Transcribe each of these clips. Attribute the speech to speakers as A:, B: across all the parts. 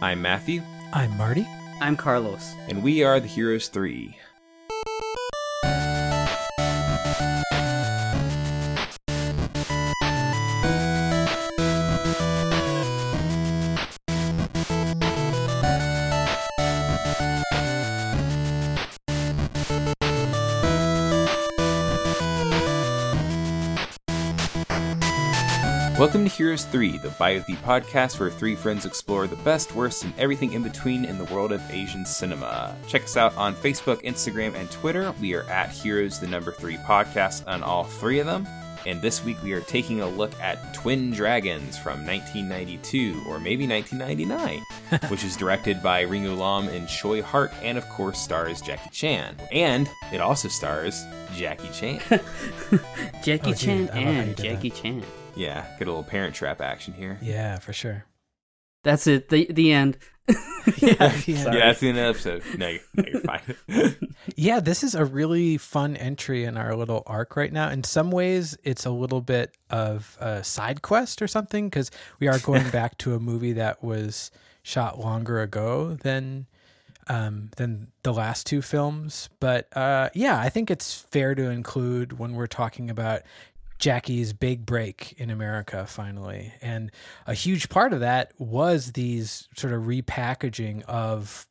A: I'm Matthew,
B: I'm Marty.
C: I'm Carlos.
A: and we are the Heroes 3. Heroes 3, the Biothy podcast where three friends explore the best, worst, and everything in between in the world of Asian cinema. Check us out on Facebook, Instagram, and Twitter. We are at Heroes, the number three podcast on all three of them. And this week we are taking a look at Twin Dragons from 1992, or maybe 1999, which is directed by Ringo Lam and Choi Hark, and of course stars Jackie Chan. And it also stars Jackie Chan.
C: Jackie
B: Oh,
C: Chan
B: I love how you
C: and
B: did
C: Jackie Chan.
A: Yeah, get a little parent trap action here.
B: Yeah, for sure.
C: That's it. The the end.
B: Yeah,
C: Sorry.
A: Yeah, that's the end of the episode. No, you- no you're fine.
B: Yeah, this is a really fun entry in our little arc right now. In some ways, it's a little bit of a side quest or something because we are going back to a movie that was shot longer ago than um, than the last two films. But uh, yeah, I think it's fair to include when we're talking about Jackie's big break in America finally. And a huge part of that was these sort of repackaging of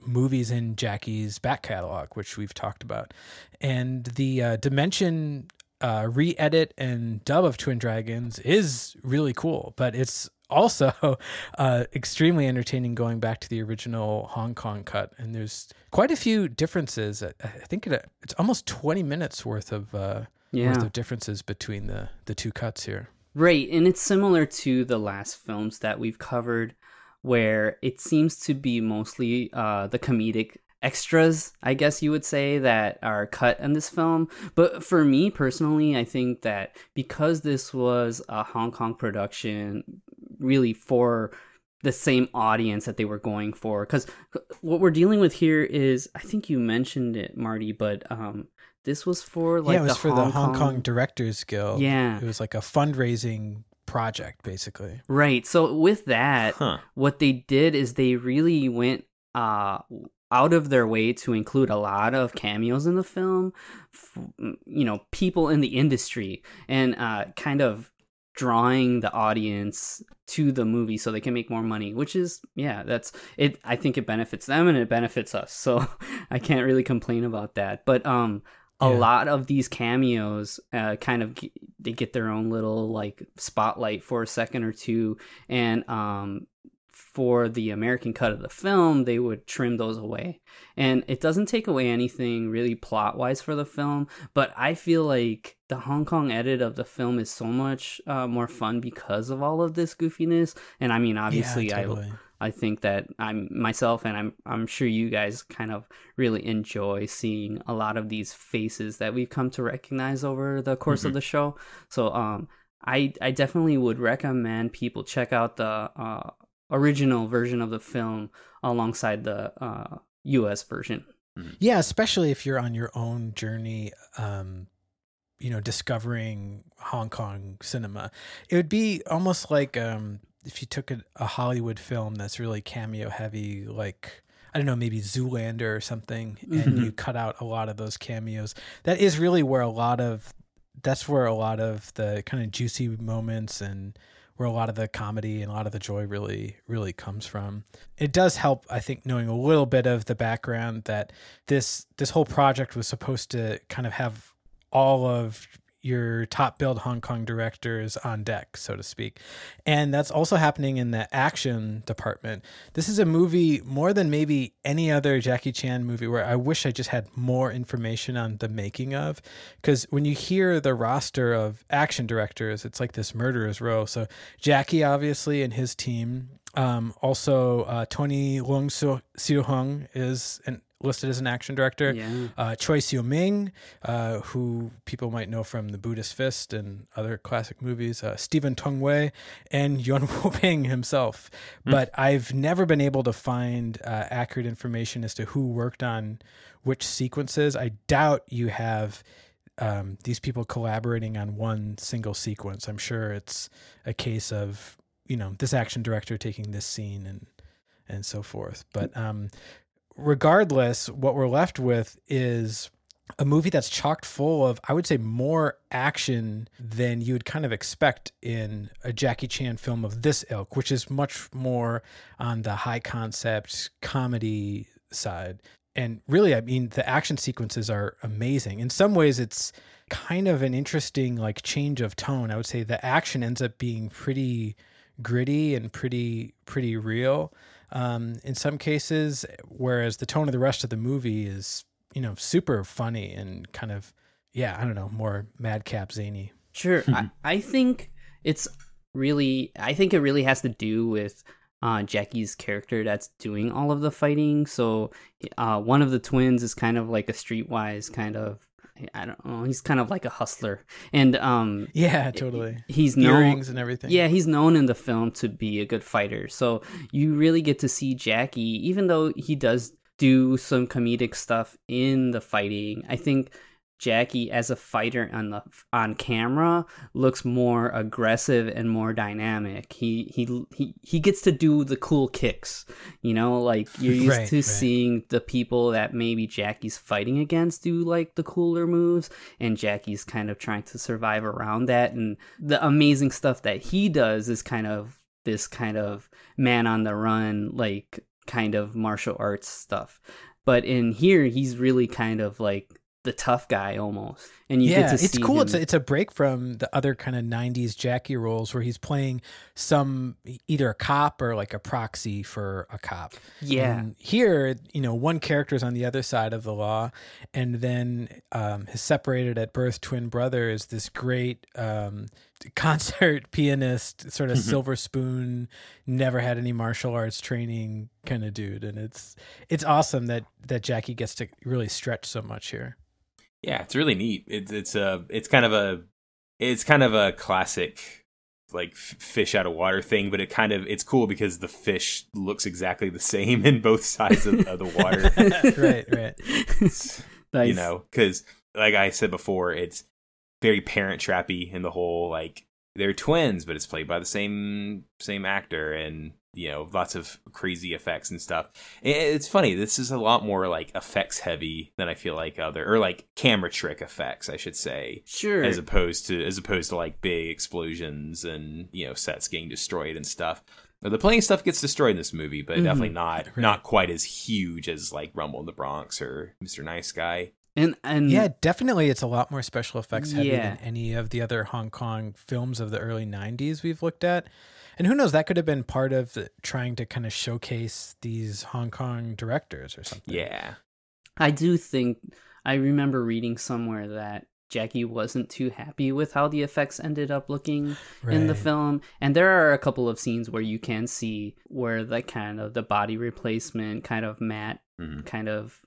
B: movies in Jackie's back catalog, which we've talked about. And the uh, Dimension uh, re edit and dub of Twin Dragons is really cool, but it's also uh, extremely entertaining going back to the original Hong Kong cut. And there's quite a few differences. I think it, it's almost 20 minutes worth of. Uh,
C: Yeah.
B: worth of differences between the the two cuts here.
C: Right, and it's similar to the last films that we've covered, where it seems to be mostly uh, the comedic extras, I guess you would say, that are cut in this film. But for me personally, I think that because this was a Hong Kong production, really for the same audience that they were going for, because what we're dealing with here is, I think you mentioned it, Marty, but um, this was for like
B: yeah, it was
C: the
B: for
C: Hong
B: the Hong Kong,
C: Kong
B: Directors Guild.
C: Yeah.
B: it was like a fundraising project, basically.
C: Right. So with that,
A: Huh.
C: what they did is they really went uh out of their way to include a lot of cameos in the film, f- you know, people in the industry and uh kind of drawing the audience to the movie so they can make more money, which is yeah, that's it I think it benefits them and it benefits us. So I can't really complain about that. But um a
B: Yeah.
C: lot of these cameos uh, kind of g- they get their own little like spotlight for a second or two and um for the american cut of the film they would trim those away and it doesn't take away anything really plot wise for the film but i feel like the hong kong edit of the film is so much uh, more fun because of all of this goofiness and i mean obviously
B: yeah, totally.
C: i I think that I'm myself and I'm I'm sure you guys kind of really enjoy seeing a lot of these faces that we've come to recognize over the course of the show. So um I I definitely would recommend people check out the uh original version of the film alongside the uh US version.
B: Yeah, especially if you're on your own journey, um, you know, discovering Hong Kong cinema. It would be almost like um, if you took a, a Hollywood film that's really cameo heavy, like I don't know, maybe Zoolander or something, and
C: Mhm.
B: you cut out a lot of those cameos. That is really where a lot of that's where a lot of the kind of juicy moments and where a lot of the comedy and a lot of the joy really really comes from it does help i think knowing a little bit of the background that this this whole project was supposed to kind of have all of your top billed Hong Kong directors on deck, so to speak. And that's also happening in the action department. This is a movie more than maybe any other Jackie Chan movie where I wish I just had more information on the making of. Because when you hear the roster of action directors, it's like this murderer's row. So Jackie, obviously, and his team. Um, also, uh, Tony Leung Siu Hung is an listed as an action director.
C: Yeah.
B: Uh, Choi Seo Ming, uh, who people might know from The Buddhist Fist and other classic movies, uh, Stephen Tung Wei, and Yuen Woo Ping himself. But I've never been able to find uh, accurate information as to who worked on which sequences. I doubt you have um, these people collaborating on one single sequence. I'm sure it's a case of you know this action director taking this scene and and so forth. But um, regardless, what we're left with is a movie that's chocked full of, I would say, more action than you would kind of expect in a Jackie Chan film of this ilk, which is much more on the high concept comedy side. And really, I mean, the action sequences are amazing. In some ways, it's kind of an interesting like change of tone. I would say the action ends up being pretty gritty and pretty pretty real um, in some cases, whereas the tone of the rest of the movie is you know super funny and kind of yeah I don't know more madcap zany.
C: Sure. I, I think it's really I think it really has to do with uh, Jackie's character that's doing all of the fighting. So uh, one of the twins is kind of like a streetwise kind of I don't know. He's kind of like a hustler, and um,
B: Yeah, totally.
C: he's known
B: Earrings and everything.
C: yeah, he's known in the film to be a good fighter. So you really get to see Jackie, even though he does do some comedic stuff in the fighting. I think Jackie as a fighter on the on camera looks more aggressive and more dynamic. He he he he gets to do the cool kicks. You know, like you're used
B: Right,
C: to
B: right.
C: seeing the people that maybe Jackie's fighting against do like the cooler moves and Jackie's kind of trying to survive around that and the amazing stuff that he does is kind of this kind of man on the run like kind of martial arts stuff. But in here he's really kind of like the tough guy almost. And you
B: yeah,
C: get to
B: it's
C: see
B: cool.
C: him-
B: It's a, it's a break from the other kind of '90s Jackie roles where he's playing some either a cop or like a proxy for a cop.
C: Yeah.
B: And here, you know, one character is on the other side of the law, and then um, his separated at birth twin brother is this great um, concert pianist, sort of silver spoon, never had any martial arts training kind of dude, and it's it's awesome that that Jackie gets to really stretch so much here.
A: Yeah, it's really neat. It's it's a it's kind of a it's kind of a classic like fish out of water thing, but it kind of it's cool because the fish looks exactly the same in both sides of, of the water.
B: right, right.
C: Nice.
A: You know, because like I said before, it's very parent trappy in the whole like they're twins, but it's played by the same same actor, and you know lots of crazy effects and stuff. It's funny. This is a lot more like effects heavy than I feel like other or like camera trick effects, I should say,
C: Sure.
A: as opposed to as opposed to like big explosions and you know sets getting destroyed and stuff. The playing stuff gets destroyed in this movie, but mm-hmm. definitely not not quite as huge as like Rumble in the Bronx or Mr. Nice Guy.
C: and and
B: Yeah, definitely. It's a lot more special effects heavy
C: Yeah.
B: than any of the other Hong Kong films of the early 90s we've looked at. And who knows, that could have been part of the, trying to kind of showcase these Hong Kong directors or something.
A: Yeah.
C: I do think I remember reading somewhere that Jackie wasn't too happy with how the effects ended up looking in the film. And there are a couple of scenes where you can see where the kind of the body replacement kind of matte
A: Mhm.
C: kind of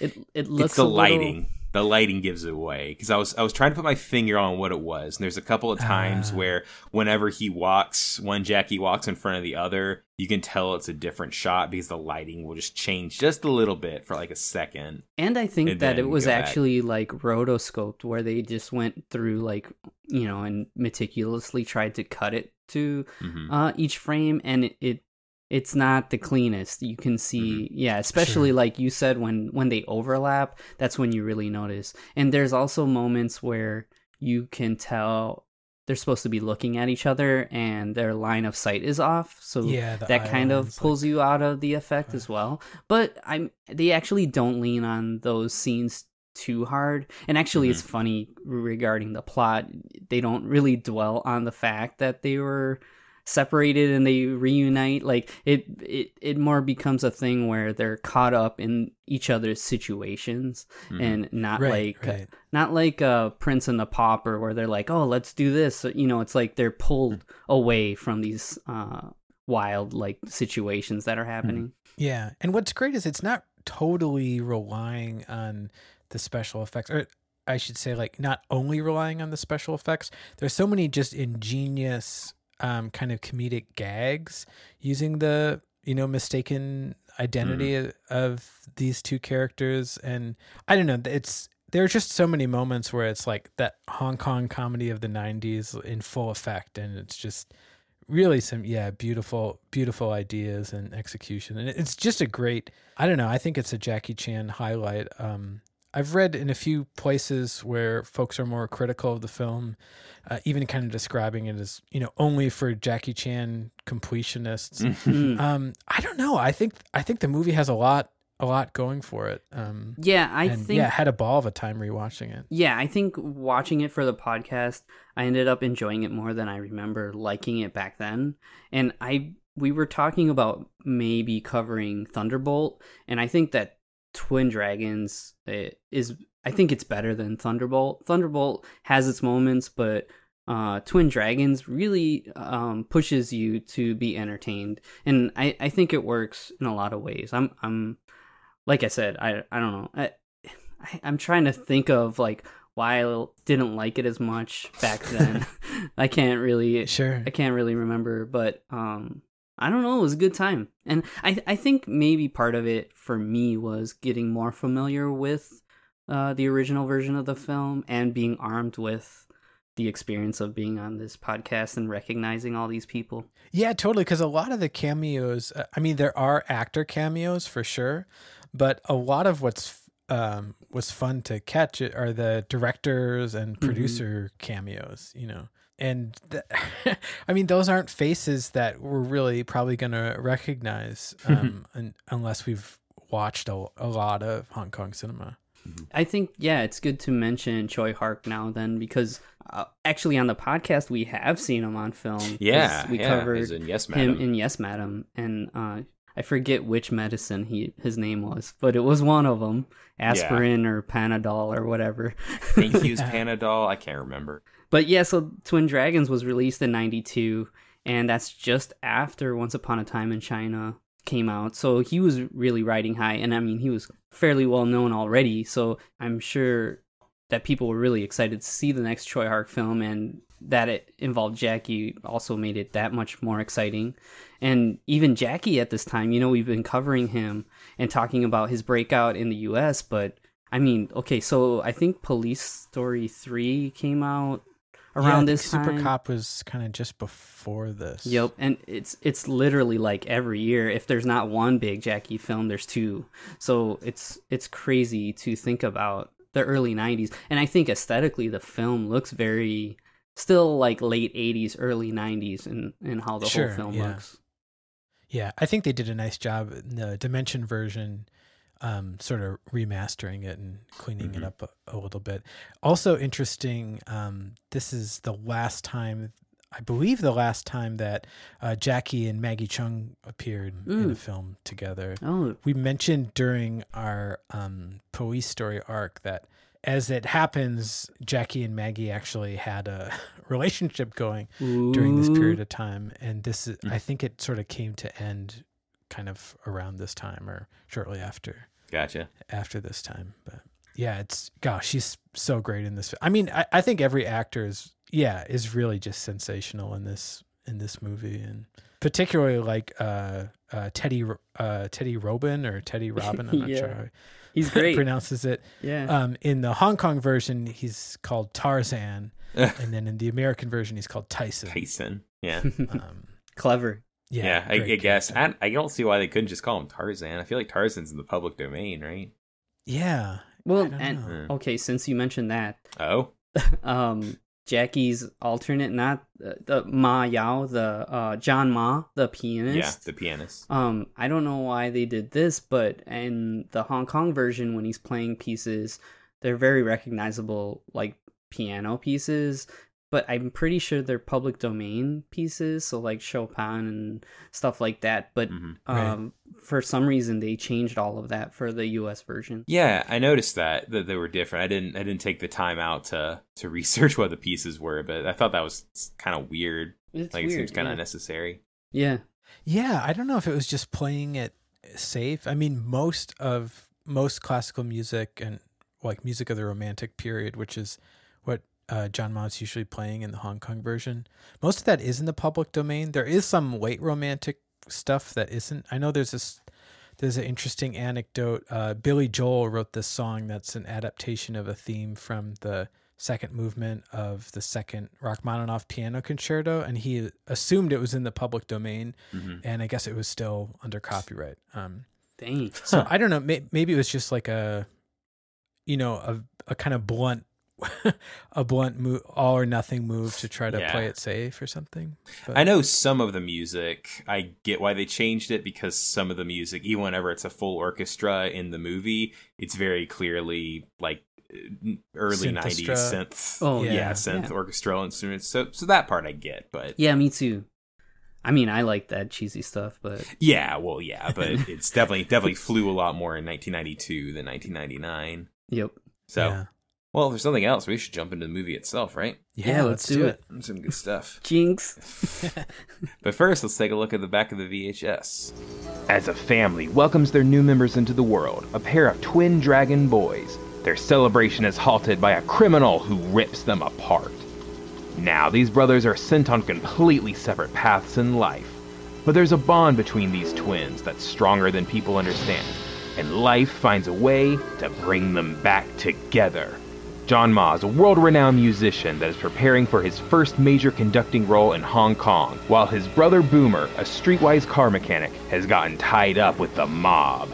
C: it it looks
A: it's the
C: a little-
A: lighting. The lighting gives it away because I was I was trying to put my finger on what it was, and there's a couple of times
B: Ah.
A: where whenever he walks, when Jackie walks in front of the other, you can tell it's a different shot because the lighting will just change just a little bit for like a second.
C: And I think
A: and
C: that it was
A: go back.
C: actually like rotoscoped where they just went through like you know and meticulously tried to cut it to
A: Mhm.
C: uh each frame and it, it it's not the cleanest. You can see
A: Mm-hmm.
C: yeah especially
B: Sure.
C: like you said when when they overlap that's when you really notice. And there's also moments where you can tell they're supposed to be looking at each other and their line of sight is off. So
B: Yeah,
C: that kind of pulls
B: like-
C: you out of the effect as well. But i'm they actually don't lean on those scenes too hard. And actually it's funny regarding the plot. They don't really dwell on the fact that they were separated and they reunite like it it, it more becomes a thing where they're caught up in each other's situations
A: Mhm.
C: and not
B: Right,
C: like
B: right.
C: not like uh prince and the pauper where they're like oh let's do this you know it's like they're pulled away from these uh wild like situations that are happening
B: Yeah. And what's great is it's not totally relying on the special effects, or I should say, like not only relying on the special effects. There's so many just ingenious um, kind of comedic gags using the you know mistaken identity of, of these two characters, and I don't know. It's there are just so many moments where it's like that Hong Kong comedy of the '90s in full effect, and it's just really some yeah beautiful beautiful ideas and execution. And it's just a great i don't know i think it's a jackie chan highlight um i've read in a few places where folks are more critical of the film uh, even kind of describing it as you know only for jackie chan completionists
C: Mm.
B: um i don't know i think i think the movie has a lot a lot going for it um
C: yeah, I
B: and
C: think
B: yeah had a ball of a time rewatching it
C: Yeah, I think watching it for the podcast, I ended up enjoying it more than I remember liking it back then. And I we were talking about maybe covering Thunderbolt, and I think that Twin Dragons is I think it's better than Thunderbolt. Thunderbolt has its moments, but uh, Twin Dragons really um, pushes you to be entertained, and I, I think it works in a lot of ways. I'm I'm like I said, I I don't know. I, I I'm trying to think of like why I didn't like it as much back then. I can't really
B: sure
C: I can't really remember, but um I don't know, it was a good time. And I I think maybe part of it for me was getting more familiar with uh the original version of the film and being armed with the experience of being on this podcast and recognizing all these people.
B: Yeah, totally. Because a lot of the cameos, uh, I mean, there are actor cameos for sure, but a lot of what's um, was fun to catch are the directors and producer cameos. You know, and th- I mean, those aren't faces that we're really probably going to recognize um, un- unless we've watched a, a lot of Hong Kong cinema.
C: I think yeah, it's good to mention Choi Hark now then because uh, actually on the podcast we have seen him on film.
A: Yeah,
C: we
A: yeah,
C: covered
A: in Yes,
C: him in Yes Madam, and uh, I forget which medicine he his name was, but it was one of them, aspirin or Panadol or whatever.
A: I think he was Panadol. I can't remember.
C: But yeah, so Twin Dragons was released in 92 and that's just after Once Upon a Time in China came out. So he was really riding high and I mean he was fairly well known already, so I'm sure that people were really excited to see the next Choi Hark film and that it involved Jackie also made it that much more exciting. And even Jackie at this time, you know, we've been covering him and talking about his breakout in the US, but I mean, okay, so I think Police Story 3 came out around
B: think
C: this
B: Super
C: time.
B: Cop was kind of just before this.
C: Yep, and it's it's literally like every year. If there's not one big Jackie film, there's two. So it's it's crazy to think about the early '90s, and I think aesthetically the film looks very still like late '80s, early '90s, and and how the
B: Sure,
C: whole film
B: yeah.
C: looks.
B: Yeah, I think they did a nice job in the Dimension version, um, sort of remastering it and cleaning
A: Mhm.
B: it up a, a little bit. Also interesting. Um, this is the last time, I believe, the last time that uh, Jackie and Maggie Cheung appeared in a
C: Mm.
B: film together.
C: Oh,
B: We mentioned during our um, police story arc that. As it happens, Jackie and Maggie actually had a relationship going during this period of time and this is
A: Mm.
B: i think it sort of came to end kind of around this time or shortly after
A: Gotcha.
B: after this time but yeah it's gosh she's so great in this i mean i, I think every actor is yeah is really just sensational in this in this movie and particularly like uh uh teddy uh teddy robin or teddy robin i'm not
C: Yeah.
B: sure how
C: he's
B: he
C: great.
B: pronounces it
C: yeah.
B: um in the hong kong version he's called tarzan and then in the american version he's called tyson
A: Tyson. Yeah.
B: um,
C: Clever.
B: Yeah,
A: Yeah, I, I guess.
B: character.
A: I, I don't see why they couldn't just call him Tarzan. I feel like Tarzan's in the public domain, right?
B: yeah.
C: Well, and
A: know.
C: okay, since you mentioned that,
A: Oh,
C: um Jackie's alternate, not uh, the Ma Yao, the uh John Ma, the pianist.
A: yeah, the pianist.
C: Um, I don't know why they did this, but in the Hong Kong version, when he's playing pieces, they're very recognizable, like piano pieces. But I'm pretty sure they're public domain pieces, so like Chopin and stuff like that. But
A: Mhm.
B: Right.
C: um, for some reason, they changed all of that for the U.S. version.
A: Yeah, I noticed that that they were different. I didn't I didn't take the time out to to research what the pieces were, but I thought that was kind of weird.
C: It's
A: like it seems kind of
C: yeah.
A: unnecessary.
C: Yeah,
B: Yeah, I don't know if it was just playing it safe. I mean, most of most classical music and like music of the Romantic period, which is what uh, John Ma's usually playing in the Hong Kong version. Most of that is in the public domain. There is some late Romantic stuff that isn't. I know there's this. There's an interesting anecdote. Uh, Billy Joel wrote this song that's an adaptation of a theme from the second movement of the second Rachmaninoff piano concerto, and he assumed it was in the public domain,
A: Mm-hmm.
B: and I guess it was still under copyright. Um,
C: Dang.
B: so I don't know. May, maybe it was just like a, you know, a a kind of blunt, a blunt move, all or nothing move to try to
A: Yeah.
B: play it safe or something. But,
A: I know some of the music. I get why they changed it because some of the music, even whenever it's a full orchestra in the movie, it's very clearly like uh, early '90s synth.
C: Oh,
A: yeah,
B: yeah.
A: synth
C: Yeah.
A: orchestral instruments. So, so that part I get, but
C: Yeah, me too. I mean, I like that cheesy stuff, but
A: yeah, well, yeah, but it's definitely definitely flew a lot more in 1992 than 1999.
C: yep.
A: So,
B: yeah,
A: well, if there's nothing else, we should jump into the movie itself, right?
C: Yeah, let's do it.
A: Some good stuff.
C: Jinx.
A: But first, let's take a look at the back of the VHS.
D: As a family welcomes their new members into the world, a pair of twin dragon boys, their celebration is halted by a criminal who rips them apart. Now, these brothers are sent on completely separate paths in life, but there's a bond between these twins that's stronger than people understand, and life finds a way to bring them back together. John Ma is a world renowned musician that is preparing for his first major conducting role in Hong Kong, while his brother Boomer, a streetwise car mechanic, has gotten tied up with the mob.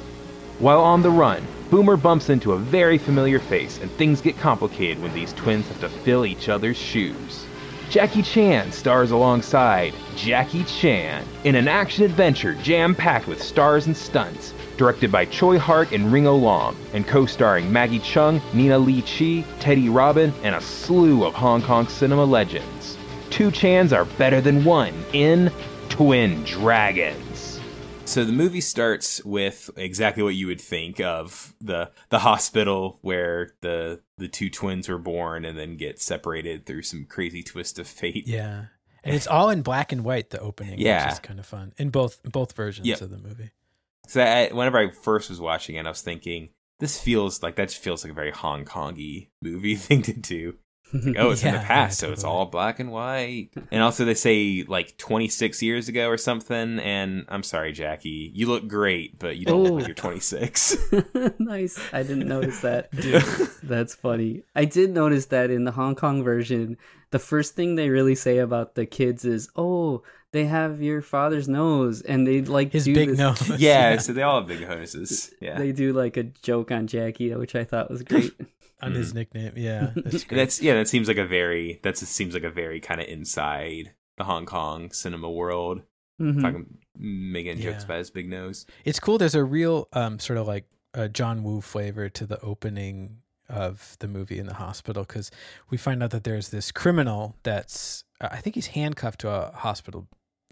D: While on the run, Boomer bumps into a very familiar face, and things get complicated when these twins have to fill each other's shoes. Jackie Chan stars alongside Jackie Chan in an action adventure jam packed with stars and stunts, directed by Choi Hark and Ringo Lam, and co starring Maggie Cheung, Nina Li Chi, Teddy Robin, and a slew of Hong Kong cinema legends. Two Chans are better than one in Twin Dragons.
A: So the movie starts with exactly what you would think of the the hospital where the the two twins were born and then get separated through some crazy twist of fate.
B: yeah, and it's all in black and white. The opening,
A: Yeah.
B: which is kind of fun in both both versions
A: Yep.
B: of the movie.
A: So I, whenever I first was watching it, I was thinking this feels like that just feels like a very Hong Kongy movie thing to do. Like, oh, it's in the past,
B: yeah,
A: so it's all black and white. And also, they say like 26 years ago or something. And I'm sorry, Jackie, you look great, but you don't look
C: Oh.
A: like you're 26.
C: nice. I didn't notice that. Dude, That's funny. I did notice that in the Hong Kong version, the first thing they really say about the kids is, "Oh, they have your father's nose," and they like
B: His
C: do
B: big
C: this-
B: nose.
A: yeah, so they all have big noses. Yeah.
C: They do like a joke on Jackie, which I thought was great.
B: on his nickname. Yeah, that's great.
A: That's yeah. That seems like a very that's it seems like a very kind of inside the Hong Kong cinema world.
C: Mhm.
A: Talking making jokes about his big nose.
B: it's cool. There's a real um, sort of like a John Woo flavor to the opening of the movie in the hospital because we find out that there's this criminal that's uh, I think he's handcuffed to a hospital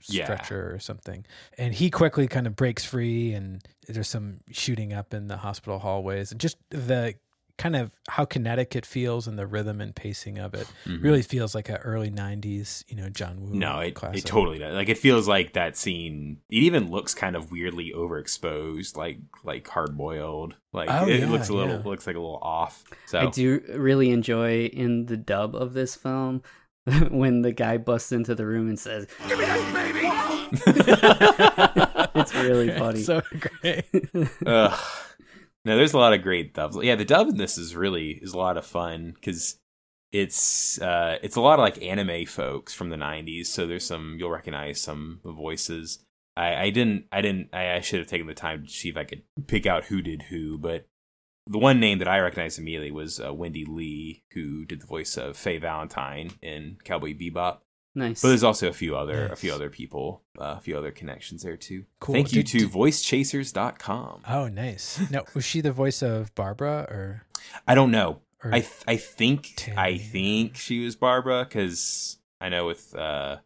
A: Yeah.
B: stretcher or something, and he quickly kind of breaks free, and there's some shooting up in the hospital hallways, and just the kind of how kinetic it feels and the rhythm and pacing of it
A: Mhm.
B: really feels like an early 90s you know john woo
A: No, it,
B: classic.
A: it totally does. Like it feels like that scene. It even looks kind of weirdly overexposed, like like hard boiled. Like
B: Oh,
A: it
B: yeah,
A: looks a little
B: yeah.
A: looks like a little off. So
C: I do really enjoy in the dub of this film when the guy busts into the room and says, "Give me that baby." it's really funny.
B: It's so great
A: Ugh. No, there's a lot of great dubs. Yeah, the dub in this is really is a lot of fun because it's uh it's a lot of like anime folks from the 90s. So there's some you'll recognize some voices. I, I didn't I didn't I, I should have taken the time to see if I could pick out who did who, but the one name that I recognized immediately was uh, Wendee Lee, who did the voice of Faye Valentine in Cowboy Bebop.
C: nice.
A: But there's also a few other a few other people, uh, a few other connections there too.
B: Cool.
A: Thank you
B: Did-
A: to
B: did-
A: voicechasers.com.
B: Oh, nice. No, was she the voice of Barbara or?
A: I don't know.
B: or
A: I th- I think I think she was Barbara because I know with uh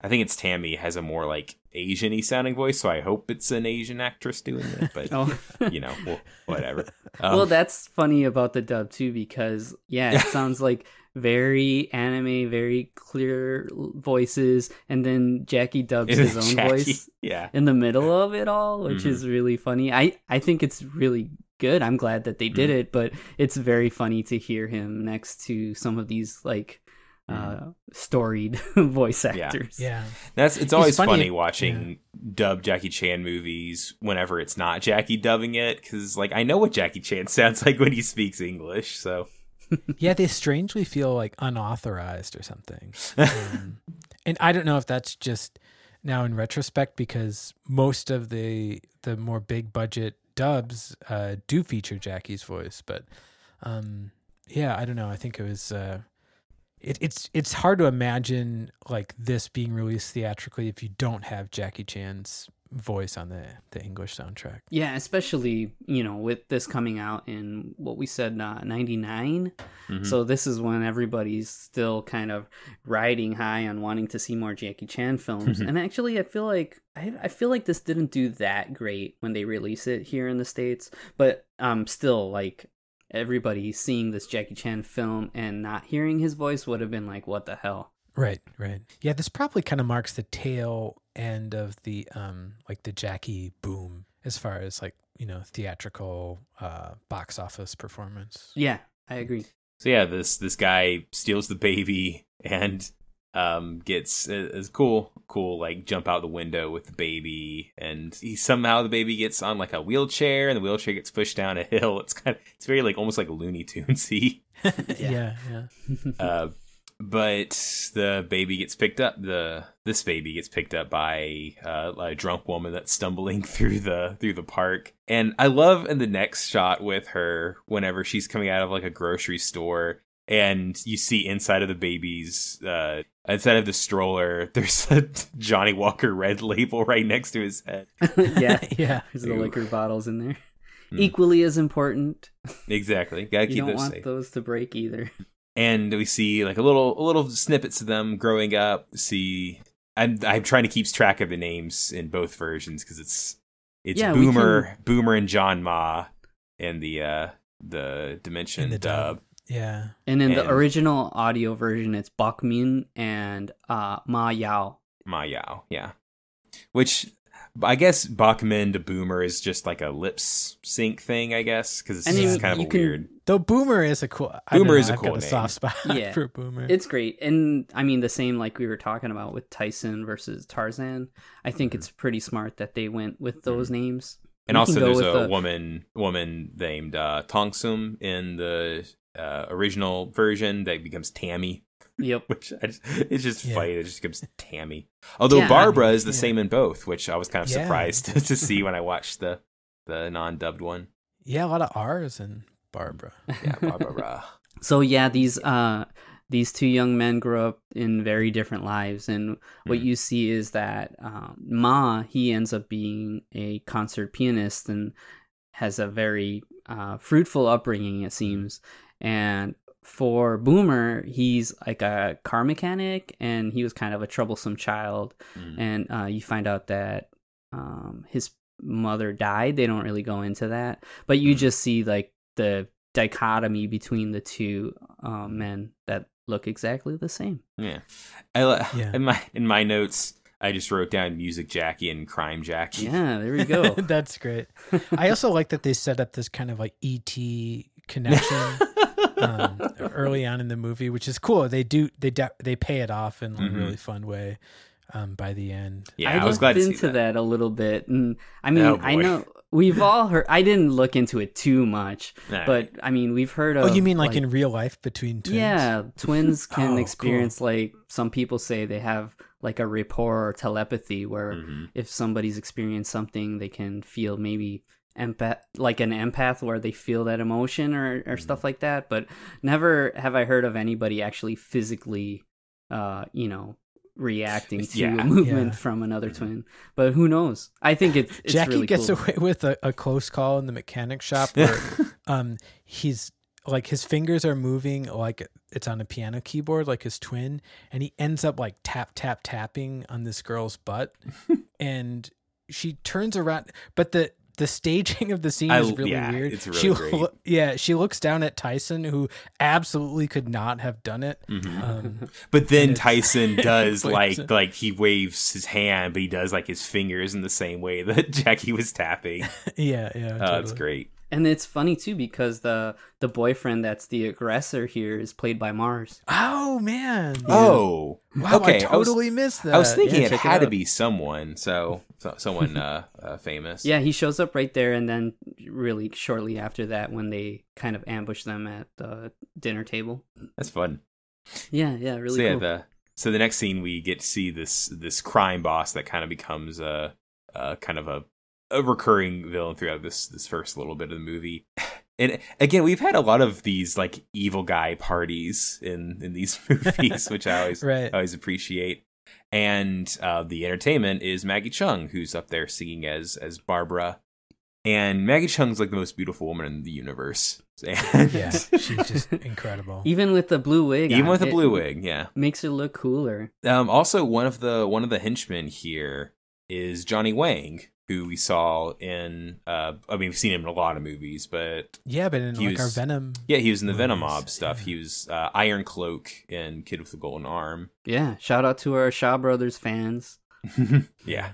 A: I think it's Tammy has a more like Asian-y sounding voice, so I hope it's an Asian actress doing it. But
C: oh.
A: you know, well, whatever. Um,
C: well, that's funny about the dub too, because yeah, it sounds like very anime, very clear voices, and then Jackie dubs his own
A: Jackie,
C: voice
A: Yeah.
C: in the middle of it all, which
A: Mhm.
C: is really funny. I I think it's really good. I'm glad that they did
A: Mhm.
C: it, but it's very funny to hear him next to some of these like
A: Mm-hmm.
C: Uh storied voice actors.
B: Yeah.
A: That's it's always
B: funny-
A: funny, watching dub Jackie Chan movies whenever it's not Jackie dubbing it because like I know what Jackie Chan sounds like when he speaks English. So
B: Yeah, they strangely feel like unauthorized or something. Um, and I don't know if that's just now in retrospect because most of the the more big budget dubs uh, do feature Jackie's voice, but um, yeah, I don't know. I think it was. Uh, it, it's it's hard to imagine like this being released theatrically if you don't have Jackie Chan's voice on the the English soundtrack.
C: Yeah, especially, you know, with this coming out in what we said uh, 99.
A: Mhm.
C: So this is when everybody's still kind of riding high on wanting to see more Jackie Chan films. and actually, I feel like I, I feel like this didn't do that great when they release it here in the states, but um still like everybody seeing this Jackie Chan film and not hearing his voice would have been like what the hell.
B: Right, right. Yeah, this probably kind of marks the tail end of the um like the Jackie boom as far as like, you know, theatrical uh box office performance.
C: Yeah, I agree.
A: so yeah, this this guy steals the baby and um gets a, a cool cool like jump out the window with the baby and he somehow the baby gets on like a wheelchair and the wheelchair gets pushed down a hill. It's kind of it's very like almost like Looney Tunesy.
B: yeah, yeah.
A: uh, but the baby gets picked up. The this baby gets picked up by uh, a drunk woman that's stumbling through the through the park. And I love in the next shot with her whenever she's coming out of like a grocery store. And you see inside of the baby's, uh, inside of the stroller, there's a Johnnie Walker red label right next to his head.
C: yeah.
B: yeah.
C: There's the liquor bottles in there.
A: Hmm.
C: Equally as important.
A: Exactly. Gotta
C: You
A: keep
C: don't
A: those
C: want
A: safe.
C: those to break either.
A: and we see like a little a little snippets of them growing up. See, I'm I'm trying to keep track of the names in both versions because it's it's
C: Yeah, we
A: Boomer Boomer and John Ma and the uh the Dimension
B: In the
A: dub.
B: dub. Yeah.
C: And in the original audio version, it's Bok Min and uh, Ma Yao.
A: Ma Yao, yeah. Which I guess Bachman to Boomer is just like a lip sync thing, I guess, because it's
C: I
A: just
C: mean,
A: kind of
C: you
A: a
C: can-
A: weird.
B: Though Boomer is a cool I don't
A: Boomer
B: know,
A: is a
B: I've
A: cool
B: got a
A: name.
B: soft spot
C: Yeah.
B: for Boomer.
C: It's great. And I mean, the same like we were talking about with Tyson versus Tarzan. I think
A: Mm-hmm.
C: it's pretty smart that they went with those names.
A: And
C: We
A: also, there's
C: with
A: a
C: the-
A: woman woman named uh, Tong Sum in the uh, original version that becomes Tammy,
C: Yep.
A: which I just, it's just
B: Yeah.
A: funny. It just becomes Tammy. Although
C: Yeah, I
A: Barbara is the
B: yeah.
A: same in both, which I was kind of
B: Yeah.
A: surprised to see when I watched the the non dubbed one.
B: yeah, a lot of R's in Barbara.
A: Yeah, Barbara.
C: So yeah, these uh these two young men grow up in very different lives, and what
A: Mhm.
C: you see is that um, Ma he ends up being a concert pianist and has a very uh, fruitful upbringing, it seems. And for Boomer, he's like a car mechanic, and he was kind of a troublesome child.
A: Mm.
C: And uh, you find out that um, his mother died. They don't really go into that, but you
A: Mhm.
C: just see like the dichotomy between the two uh, men that look exactly the same.
A: Yeah, I li-
B: Yeah.
A: in my in my notes. I just wrote down music Jackie and crime Jackie.
C: Yeah, there we go.
B: That's great. I also like that they set up this kind of like ET connection um, early on in the movie, which is cool. They do they de- they pay it off in a
A: Mhm.
B: really fun way um, by the end.
A: yeah,
C: I,
A: I, was
C: looked
A: glad to see
C: into
A: that.
C: a little bit, and I mean,
A: Oh,
C: I know we've all heard. I didn't look into it too much,
A: All
C: but. I mean, we've heard of.
B: Oh, you mean like, in real life between twins?
C: Yeah, twins
B: Oh,
C: can
B: cool.
C: experience like some people say they have like a rapport or telepathy where
A: Mhm.
C: if somebody's experienced something, they can feel maybe empath like an empath where they feel that emotion or, or stuff
A: Mm-hmm.
C: like that. But never have I heard of anybody actually physically, uh, you know, reacting to
A: Yeah.
C: a movement
B: Yeah.
C: from another
A: Mhm.
C: twin. But who knows? I think it's, it's
B: Jackie
C: really
B: gets
C: cool.
B: away with a, a close call in the mechanic shop where um he's like his fingers are moving like it's on a piano keyboard like his twin and he ends up like tap tap tapping on this girl's butt and she turns around but the the staging of the scene
A: I-
B: is really
A: yeah,
B: weird.
A: it's really
B: she,
A: great.
B: yeah, she looks down at Tyson, who absolutely could not have done it.
A: Mhm.
B: Um,
A: But then Tyson does like
B: it.
A: like he waves his hand, but he does like his fingers in the same way that Jackie was tapping.
B: yeah, yeah,
A: Oh,
B: totally.
A: it's great.
C: And it's funny too because the the boyfriend that's the aggressor here is played by Mars.
B: Oh man!
A: Oh,
B: wow,
A: okay.
B: I totally missed that.
A: I was thinking
C: Yeah,
A: it
C: check it
A: had to be someone, so, so someone uh, uh, famous.
C: Yeah, he shows up right there, and then really shortly after that, when they kind of ambush them at the dinner table.
A: that's fun.
C: Yeah, yeah, really
A: so yeah,
C: cool.
A: the so the next scene we get to see this this crime boss that kind of becomes a, a kind of a a recurring villain throughout this this first little bit of the movie. And again, we've had a lot of these like evil guy parties in in these movies, which I always
B: Right.
A: always appreciate. And uh, the entertainment is Maggie Cheung, who's up there singing as as Barbara. And Maggie Cheung's like the most beautiful woman in the universe. And
B: Yeah, she's just incredible.
C: Even with the blue wig,
A: even
C: on,
A: with
C: the
A: blue wig, yeah.
C: makes her look cooler.
A: Um, also, one of the one of the henchmen here is Johnny Wang, who we saw in. Uh, I mean, we've seen him in a lot of movies, but
B: Yeah, but in
A: He
B: like our Venom.
A: yeah, he was in the Venom Mob stuff.
B: yeah.
A: He was uh, Iron Cloak in Kid with the Golden Arm.
C: Yeah, shout out to our Shaw Brothers fans.
A: yeah,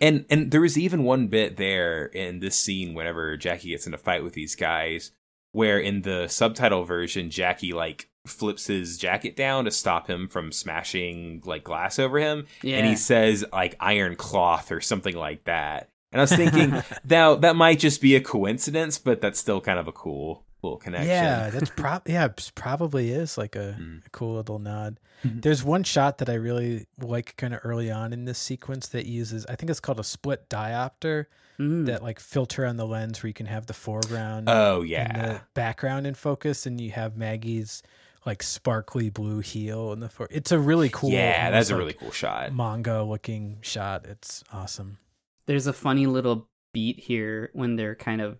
A: and and there was even one bit there in this scene whenever Jackie gets in a fight with these guys, where in the subtitle version Jackie like flips his jacket down to stop him from smashing like glass over him,
C: Yeah,
A: and he says like iron cloth or something like that. And I was thinking now that might just be a coincidence, but that's still kind of a cool cool connection.
B: Yeah, that's prob yeah, probably is like a,
A: Mm.
B: a cool little nod.
A: Mhm.
B: There's one shot that I really like kind of early on in this sequence that uses I think it's called a split diopter
C: Mm.
B: that like filter on the lens where you can have the foreground
A: Oh
B: and
A: yeah.
B: the background in focus and you have Maggie's like sparkly blue heel in the for it's a really cool
A: yeah, that's a
B: like,
A: really cool shot.
B: manga looking shot. It's awesome.
C: There's a funny little beat here when they're kind of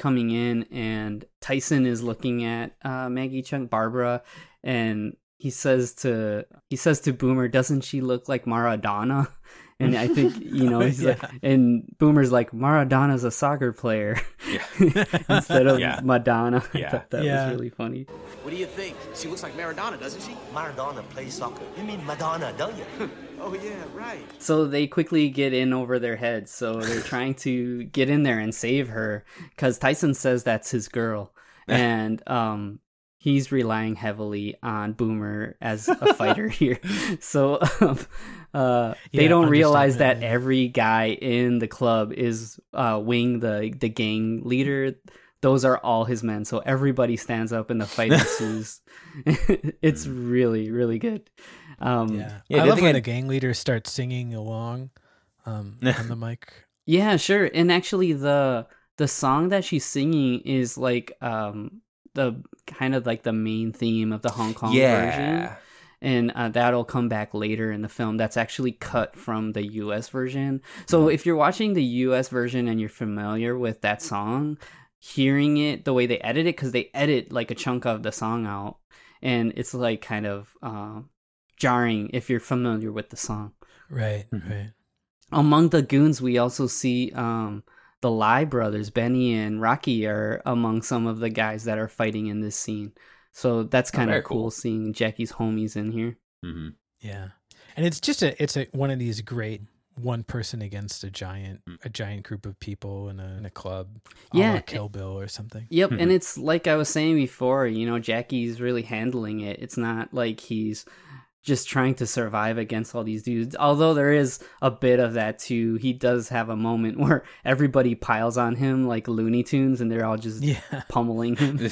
C: coming in, and Tyson is looking at uh, Maggie Cheung, Barbara, and he says to he says to Boomer, "Doesn't she look like Maradona?" And I think you know, he's like, and Boomer's like, "Maradona's a soccer player
A: Yeah.
C: instead of
A: Yeah.
C: Madonna." I
A: Yeah.
C: thought that
B: Yeah.
C: was really funny.
E: What do you think? She looks like Maradona, doesn't she?
F: Maradona plays soccer. You mean Madonna, don't you?
E: Oh yeah, right.
C: So they quickly get in over their heads. So they're trying to get in there and save her because Tyson says that's his girl, and um, he's relying heavily on Boomer as a fighter here. So um, uh, they
B: Yeah,
C: don't realize that
B: understandably.
C: every guy in the club is uh, Wing, the the gang leader. Those are all his men. So everybody stands up and the fight ensues. it's really really good. Um,
B: Yeah.
A: Yeah,
B: I love
A: thing
B: when
A: I-
B: the gang leader starts singing along um, on the mic.
C: Yeah, sure. And actually the the song that she's singing is like um the kind of like the main theme of the Hong Kong version.
A: Yeah.
C: And uh, that'll come back later in the film. That's actually cut from the US version. So if you're watching the US version and you're familiar with that song, hearing it the way they edit it, because they edit like a chunk of the song out, and it's like kind of uh, jarring if you're familiar with the song
B: Right,
A: Mhm.
B: right.
C: among the goons we also see um the Lai brothers benny and rocky are among some of the guys that are fighting in this scene so that's
A: Oh,
C: kind
A: very
C: of cool,
A: cool.
C: seeing jackie's homies in here
A: hmm
B: Yeah, and it's just a it's a one of these great one person against a giant
A: Mm.
B: a giant group of people in a in a club.
C: Yeah,
B: Yeah, Kill Bill or something.
C: yep
A: Mhm.
C: and it's like i was saying before you know jackie's really handling it it's not like he's just trying to survive against all these dudes although there is a bit of that too he does have a moment where everybody piles on him like looney tunes and they're all just
B: Yeah,
C: pummeling him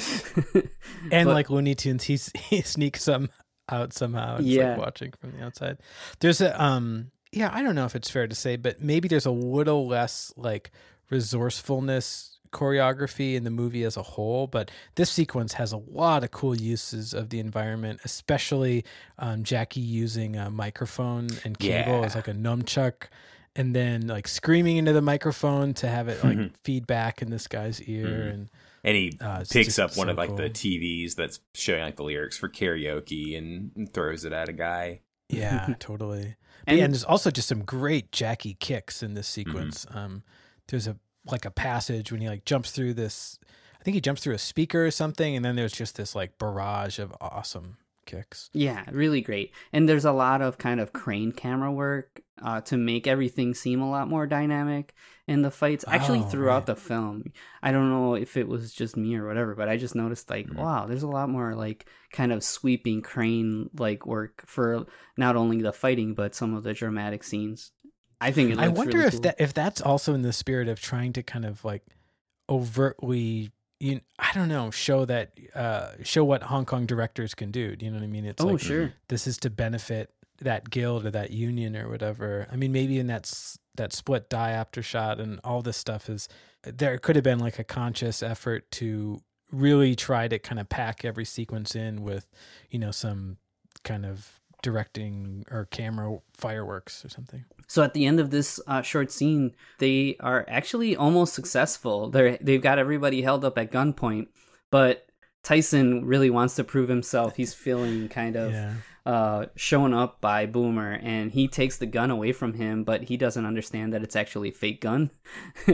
B: and
C: But-
B: like Looney Tunes, he's he sneaks some out somehow. It's
C: Yeah.
B: like watching from the outside. There's a um yeah, I don't know if it's fair to say, but maybe there's a little less like resourcefulness choreography in the movie as a whole, but this sequence has a lot of cool uses of the environment, especially um, Jackie using a microphone and cable
A: Yeah.
B: as like a nunchuck, and then like screaming into the microphone to have it like feed back in this guy's ear,
A: Mhm.
B: and
A: And he
B: Uh,
A: picks up one
B: so
A: of like the. TVs that's showing like the lyrics for karaoke and, throws it at a guy.
B: Yeah, totally.
C: And-
B: And, and there's also just some great Jackie kicks in this sequence. Um, there's a like a passage when he like jumps through this. I think he jumps through a speaker or something, and then there's just this like barrage of awesome kicks.
C: Yeah, really great. And there's a lot of kind of crane camera work uh, to make everything seem a lot more dynamic in the fights. Actually,
B: Oh,
C: throughout
B: right.
C: the film, I don't know if it was just me or whatever, but I just noticed like,
A: Mhm.
C: wow, there's a lot more like kind of sweeping crane like work for not only the fighting but some of the dramatic scenes. I think it looks
B: I wonder
C: really
B: if
C: cool.
B: that if that's also in the spirit of trying to kind of like overtly you I don't know show that uh show what Hong Kong directors can do. Do you know what I mean? It's
C: Oh,
B: like
C: sure.
B: this is to benefit that guild or that union or whatever. I mean, maybe in that that split diopter shot and all this stuff is there could have been like a conscious effort to really try to kind of pack every sequence in with you know some kind of directing or camera fireworks or something.
C: So at the end of this uh, short scene, they are actually almost successful. They're they've got everybody held up at gunpoint, but Tyson really wants to prove himself. He's feeling kind of
B: Yeah.
C: Uh, shown up by Boomer, and he takes the gun away from him, but he doesn't understand that it's actually a fake gun.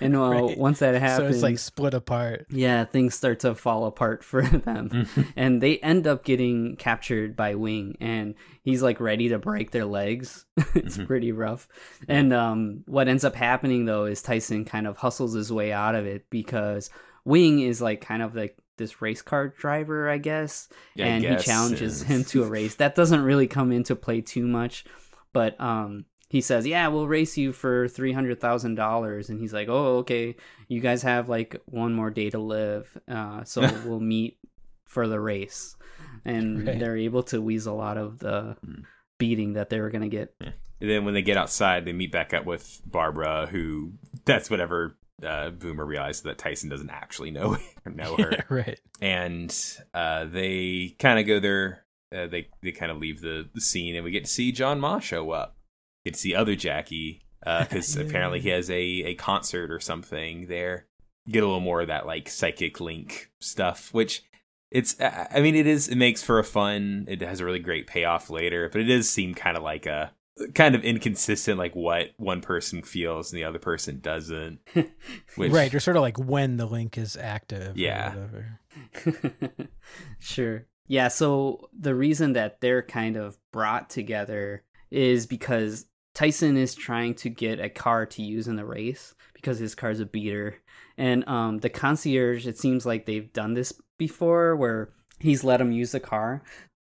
C: and uh,
B: Right.
C: once that happens,
B: So it's like split apart.
C: yeah, things start to fall apart for them.
B: Mm-hmm.
C: and they end up getting captured by Wing and he's like ready to break their legs. it's
B: Mm-hmm.
C: pretty rough. And um what ends up happening though is Tyson kind of hustles his way out of it because Wing is like kind of like this race car driver, I guess.
A: Yeah, I
C: and
A: guess,
C: he challenges him to a race. That doesn't really come into play too much, but um he says, "Yeah, we'll race you for three hundred thousand dollars," and he's like, "Oh, okay. You guys have like one more day to live, uh, so we'll meet for the race." And
B: Right.
C: they're able to weasel out of the
A: Hmm.
C: beating that they were gonna get.
A: And then when they get outside, they meet back up with Barbara, who that's whatever uh, Boomer realizes that Tyson doesn't actually know know her,
B: right.
A: and uh, they kind of go there. Uh, they they kind of leave the, the scene, and we get to see John Ma show up. Get to see other Jackie because
B: Yeah.
A: apparently he has a a concert or something there. Get a little more of that like psychic link stuff, which it's I mean it is it makes for a fun. It has a really great payoff later, but it does seem kind of like a kind of inconsistent, like what one person feels and the other person doesn't. Which,
B: right. Or sort of like when the link is active. or
A: Yeah.
B: whatever.
C: sure. Yeah, so the reason that they're kind of brought together is because Tyson is trying to get a car to use in the race because his car's a beater. And um, the concierge, it seems like they've done this before where he's let him use the car.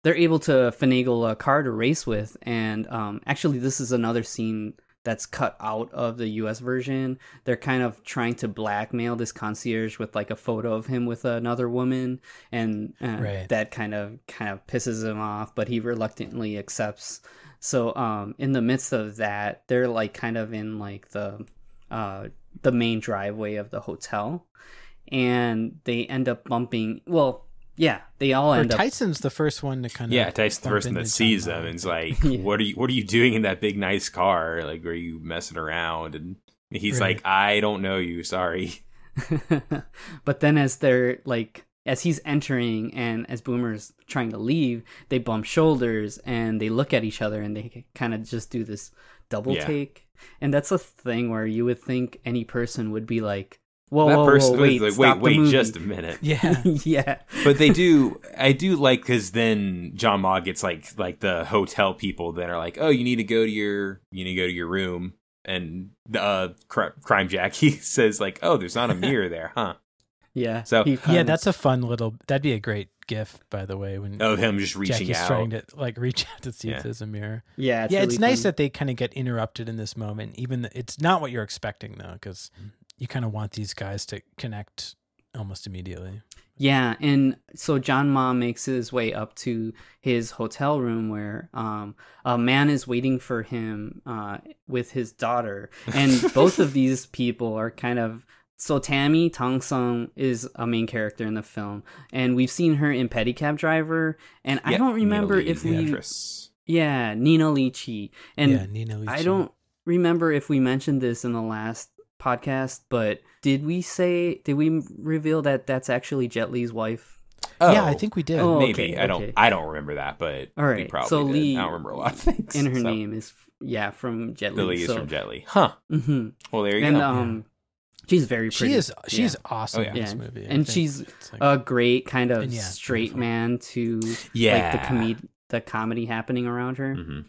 C: They're able to finagle a car to race with. And um, actually, this is another scene that's cut out of the US version. They're kind of trying to blackmail this concierge with like a photo of him with another woman and uh,
B: Right.
C: that kind of kind of pisses him off, but he reluctantly accepts. So um in the midst of that, they're like kind of in like the uh the main driveway of the hotel and they end up bumping well yeah they all
B: Or
C: end up
B: Tyson's the first one to kind of
A: Yeah, Tyson's the
B: bump
A: person that sees them and is like,
C: Yeah.
A: "What are you? What are you doing in that big nice car? Like, are you messing around?" And he's
B: Right.
A: like, "I don't know you. Sorry."
C: but then as they're like as he's entering and as boomer's trying to leave they bump shoulders and they look at each other and they kind of just do this double
A: Yeah.
C: take and that's a thing where you would think any person would be like whoa
A: that
C: whoa,
A: person
C: whoa
A: was
C: wait
A: like,
C: stop
A: "Wait, wait,
C: movie."
A: just a minute."
B: Yeah.
C: yeah
A: but they do i do like because then john ma gets like like the hotel people that are like oh you need to go to your you need to go to your room and the uh, cr- crime jackie says like oh there's not a mirror there huh
C: yeah
A: So-
C: he
B: Yeah,
C: finds-
B: that's a fun little. That'd be a great gif, by the way. When
A: oh him just reaching
B: Jackie's
A: out
B: trying to like reach out to see
A: Yeah.
B: if there's a mirror.
C: yeah it's
B: yeah,
C: really
B: it's nice
C: fun.
B: that they kind of get interrupted in this moment. Even th- it's not what you're expecting though, because you kind of want these guys to connect almost immediately.
C: Yeah, and so John Ma makes his way up to his hotel room where um, a man is waiting for him uh, with his daughter, and both of these people are kind of. So Tammy Tong Sung is a main character in the film, and we've seen her in Pedicab Driver, and I don't remember if we,
A: actress.
C: yeah, Nina Li Chi, and
B: yeah, Nina
C: I don't remember if we mentioned this in the last podcast, but did we say did we reveal that that's actually Jet Li's wife?
A: oh
B: Yeah, I think we did.
C: Oh,
A: maybe
C: okay,
A: i don't
C: okay.
A: i don't remember that but
C: All
A: we
C: right,
A: probably
C: so
A: did.
C: Lee-
A: i don't remember a lot of things
C: And her
A: so.
C: name is yeah from Jet
A: the
C: Li.
A: Lee is from jet Li. huh
C: mhm.
A: well there you
C: And
A: go
C: um, She's very pretty.
B: She is she's
C: yeah.
B: awesome
A: Oh, yeah.
B: in this movie. I
C: and
B: think
C: she's
B: like-
C: a great kind of
B: yeah,
C: straight
B: beautiful.
C: man to yeah. like
A: Yeah.
C: the comed the comedy happening around her.
A: Mhm.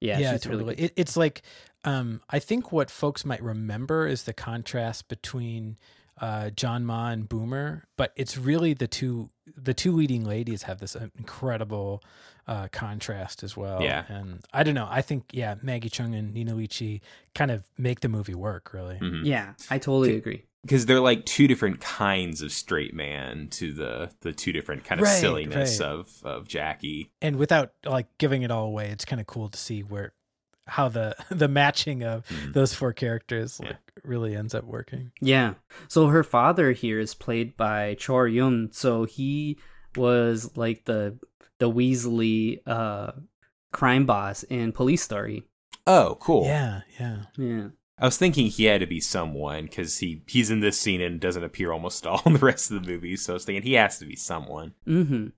C: Yeah,
B: yeah,
C: she's
B: totally.
C: really good.
B: It, it's like um, I think what folks might remember is the contrast between uh, John Ma and Boomer, but it's really the two the two leading ladies have this incredible uh, contrast as well.
A: Yeah.
B: and I don't know. I think yeah, Maggie Cheung and Nina Li Chi kind of make the movie work. Really.
A: Mhm.
C: Yeah, I totally agree.
A: because they're like two different kinds of straight man to the the two different kind of
B: Right,
A: silliness
B: right.
A: of of Jackie.
B: and without like giving it all away, it's kind of cool to see where how the the matching of
A: Mhm.
B: those four characters
A: Yeah.
B: like really ends up working.
C: Yeah. So her father here is played by Chor Yuen. So he was like the the Weasley uh crime boss in Police Story.
A: Oh, cool.
B: Yeah, yeah.
C: Yeah.
A: I was thinking he had to be someone because he he's in this scene and doesn't appear almost all in the rest of the movie. So I was thinking he has to be someone.
C: Mm-hmm.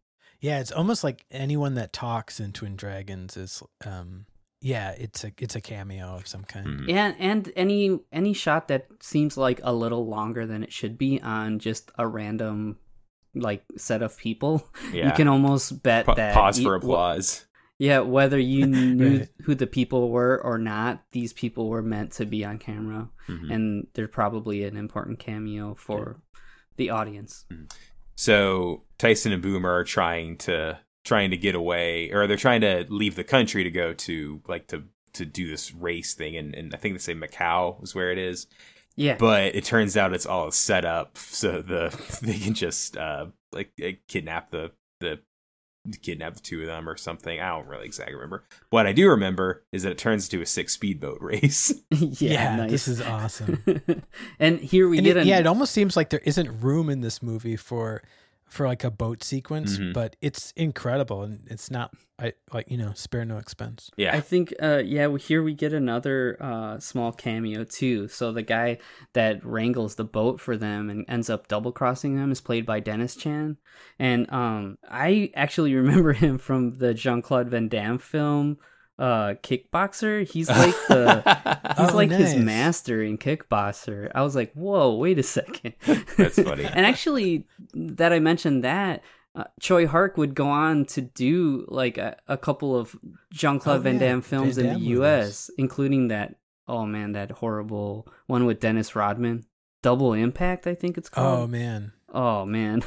B: Yeah, it's almost like anyone that talks in Twin Dragons is um yeah, it's a it's a cameo of some kind.
A: Mhm.
C: And and any any shot that seems like a little longer than it should be on just a random like set of people,
A: Yeah.
C: you can almost bet
A: Pa-
C: that
A: pause
C: e-
A: for
C: wh-
A: applause.
C: Yeah, whether you knew
B: Right.
C: who the people were or not, these people were meant to be on camera,
A: Mhm.
C: and they're probably an important cameo for the audience.
A: So Tyson and Boomer are trying to trying to get away, or they're trying to leave the country to go to like to to do this race thing, and, and I think they say Macau is where it is.
C: Yeah,
A: But it turns out it's all set up so the they can just uh like uh, kidnap the the kidnap the two of them or something. I don't really exactly remember. What I do remember is that it turns into a six speedboat race.
C: yeah,
B: Yeah,
C: nice.
B: this is awesome.
C: and here we
B: And
C: get
B: it,
C: an,
B: yeah, it almost seems like there isn't room in this movie for for like a boat sequence,
A: Mhm.
B: but it's incredible and it's not I like you know spare no expense.
A: Yeah.
C: I think, uh, yeah, we- here we get another uh, small cameo too. So the guy that wrangles the boat for them and ends up double crossing them is played by Dennis Chan, and um, I actually remember him from the Jean Claude Van Damme film, uh, Kickboxer. He's like the he's
B: Oh,
C: like his master in Kickboxer. I was like, whoa, wait a second.
A: That's funny.
C: and actually, that I mentioned that. Uh, Choi Hark would go on to do like a, a couple of Jean Claude
B: Oh,
C: Van
B: yeah,
C: Damme films
B: Van
C: in the U.S., including that. Oh man, that horrible one with Dennis Rodman, Double Impact, I think it's called.
B: Oh man.
C: Oh man.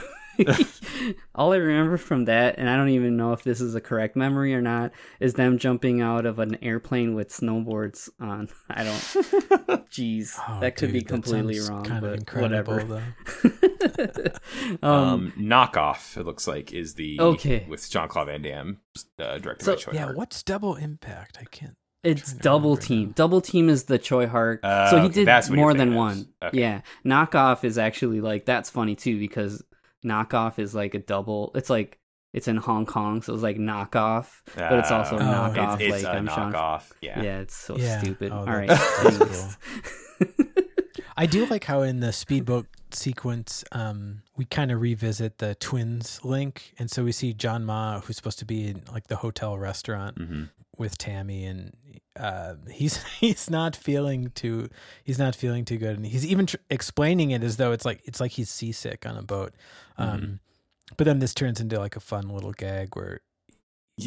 C: All I remember from that, and I don't even know if this is a correct memory or not, is them jumping out of an airplane with snowboards on. I don't. Jeez,
B: Oh,
C: that could be
B: dude, that
C: completely wrong,
B: Kind
C: but
B: of incredible
C: whatever.
B: though.
C: um,
A: um, knockoff. It looks like is the
C: Okay.
A: with Jean Claude Van Damme, uh, directed
C: So-
A: by Choi
B: Yeah,
A: Hark.
B: what's double impact? I can't.
C: It's double team.
B: now.
C: Double team is the Choi Hark.
A: Oh,
C: so he
A: okay,
C: did
A: that's
C: more than one.
A: Okay.
C: Yeah. Knockoff is actually like that's funny too because knockoff is like a double. It's like it's in Hong Kong, so it's like knockoff, but it's also
A: Uh,
C: knockoff.
A: It's, it's
C: like
A: a
C: I'm Sean.
A: knockoff. Yeah.
C: Yeah, it's so
B: Yeah.
C: stupid.
B: Oh,
C: All right.
B: that's- that's. I do like how in the speedboat sequence, um, we kind of revisit the twins link, and so we see John Ma, who's supposed to be in like the hotel restaurant
A: hmm
B: with Tammy, and uh, he's he's not feeling too he's not feeling too good, and he's even tr- explaining it as though it's like it's like he's seasick on a boat. Um,
A: Mhm.
B: But then this turns into like a fun little gag where.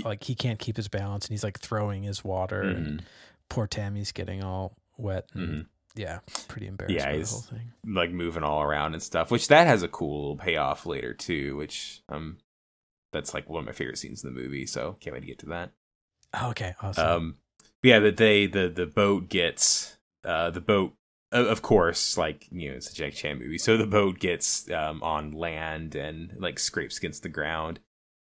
B: Like he can't keep his balance, and he's like throwing his water,
A: Mhm.
B: and poor Tammy's getting all wet. And,
A: Mhm.
B: Yeah, pretty embarrassed
A: Yeah,
B: by the
A: he's-
B: whole thing.
A: Like moving all around and stuff, which that has a cool payoff later too. Which um, that's like one of my favorite scenes in the movie. So can't wait to get to that.
B: Oh, okay, awesome.
A: Um, yeah, that they the the boat gets uh the boat. Of course, like you know, it's a Jack Chan movie, so the boat gets um, on land and like scrapes against the ground,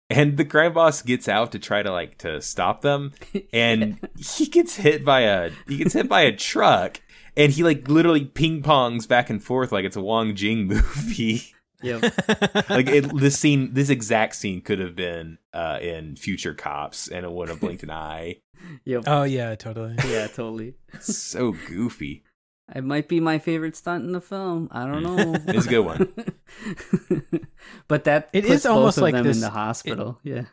A: and the crime boss gets out to try to like to stop them, and he gets hit by a he gets hit by a truck, and he like literally ping pongs back and forth like it's a Wong Jing movie.
C: Yep.
A: like it, this scene, this exact scene could have been uh, in Future Cops, and it wouldn't have blinked an eye.
C: Yep.
B: oh yeah, totally.
C: yeah, totally.
A: So goofy.
C: It might be my favorite stunt in the film. I don't know.
A: It's a good one.
C: but that
B: It
C: puts
B: is almost
C: of
B: like
C: them
B: this-
C: in the hospital. yeah.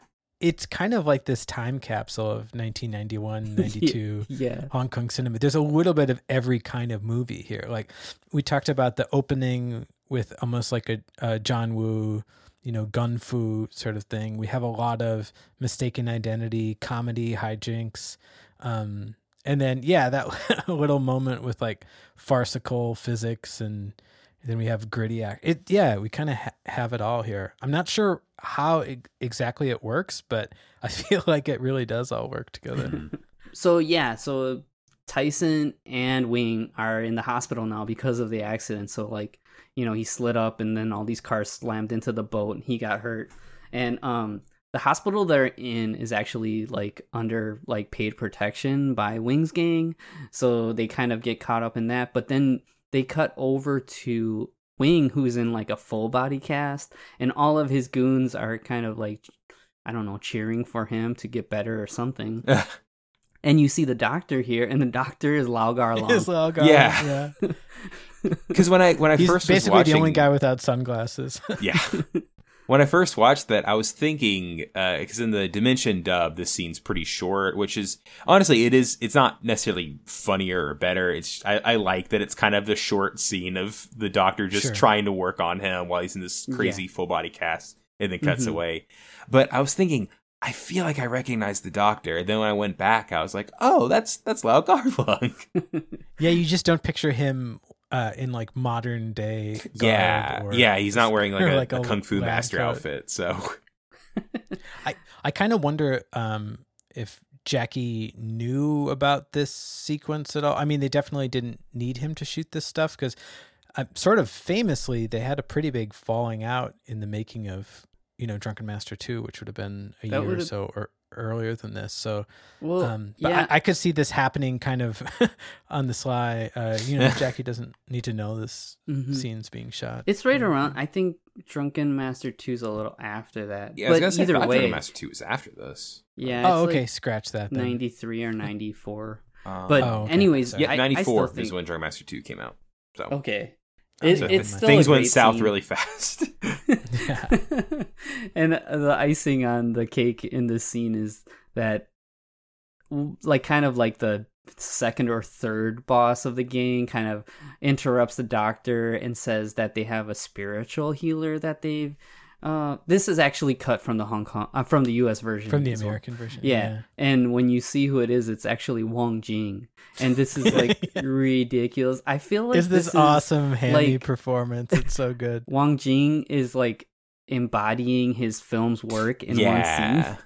B: it's kind of like this time capsule of 1991, 92
C: yeah.
B: Hong Kong cinema. There's a little bit of every kind of movie here. Like we talked about the opening with almost like a, a John Woo, you know, gun fu sort of thing. We have a lot of mistaken identity, comedy, hijinks. Um, and then, yeah, that little moment with like farcical physics and then we have gritty act. It, yeah, we kind of ha- have it all here. I'm not sure how e- exactly it works, but I feel like it really does all work together.
C: So yeah, so Tyson and Wing are in the hospital now because of the accident. So like, you know, he slid up and then all these cars slammed into the boat and he got hurt. And um the hospital they're in is actually like under like paid protection by Wing's gang. So they kind of get caught up in that, but then they cut over to Wing who's in like a full body cast and all of his goons are kind of like I don't know, cheering for him to get better or something. and you see the doctor here, and the doctor is Lau Kar-leung.
B: It's Lau Gar,
A: Yeah.
B: yeah.
A: Because when I when I
B: He's
A: first was
B: basically
A: watching,
B: the only guy without sunglasses.
A: yeah. When I first watched that, I was thinking because in the Dimension dub, this scene's pretty short, which is honestly it is. It's not necessarily funnier or better. It's I, I like that it's kind of the short scene of the Doctor just
B: Sure.
A: trying to work on him while he's in this crazy full body cast, and then cuts
C: Mhm.
A: away. But I was thinking. I feel like I recognize the doctor. And then when I went back, I was like, "Oh, that's that's Lau Kar-leung."
B: yeah, you just don't picture him uh, in like modern day. garb
A: yeah,
B: or-
A: yeah. He's not wearing like a,
B: like
A: a
B: a
A: kung fu master
B: coat.
A: outfit. So
B: I I kind of wonder um, if Jackie knew about this sequence at all. I mean, they definitely didn't need him to shoot this stuff because, uh, sort of famously, they had a pretty big falling out in the making of you know Drunken Master Two, which would have been a
C: That
B: year or so or earlier than this. So,
C: well,
B: um, but
C: yeah,
B: I, I could see this happening kind of on the sly. Uh, you know, Jackie doesn't need to know this
C: Mhm.
B: scene's being shot.
C: it's right around. I think Drunken Master Two's a little after that.
A: yeah, I was
C: but
A: gonna say
C: either
A: Five
C: way,
A: Drunken Master Two was after this.
C: yeah.
B: oh, okay,
C: like
B: scratch that.
C: Ninety three or ninety four.
A: Um,
C: But
B: Oh, okay.
C: anyways,
B: Sorry.
A: yeah,
C: I- I
A: ninety
C: still
A: four
C: think-
A: is when Drunken Master Two came out. So,
C: Okay, it, it's still
A: things went south
C: scene.
A: really fast.
C: And the icing on the cake in this scene is that like kind of like the second or third boss of the gang kind of interrupts the doctor and says that they have a spiritual healer that they've uh this is actually cut from the Hong Kong uh, from the US version
B: from the
C: as well.
B: American version.
C: Yeah. And when you see who it is, it's actually Wong Jing. And this is like ridiculous. I feel like
B: is this,
C: is,
B: awesome hammy
C: like-
B: performance? It's so good.
C: Wong Jing is like embodying his film's work in
A: Yeah.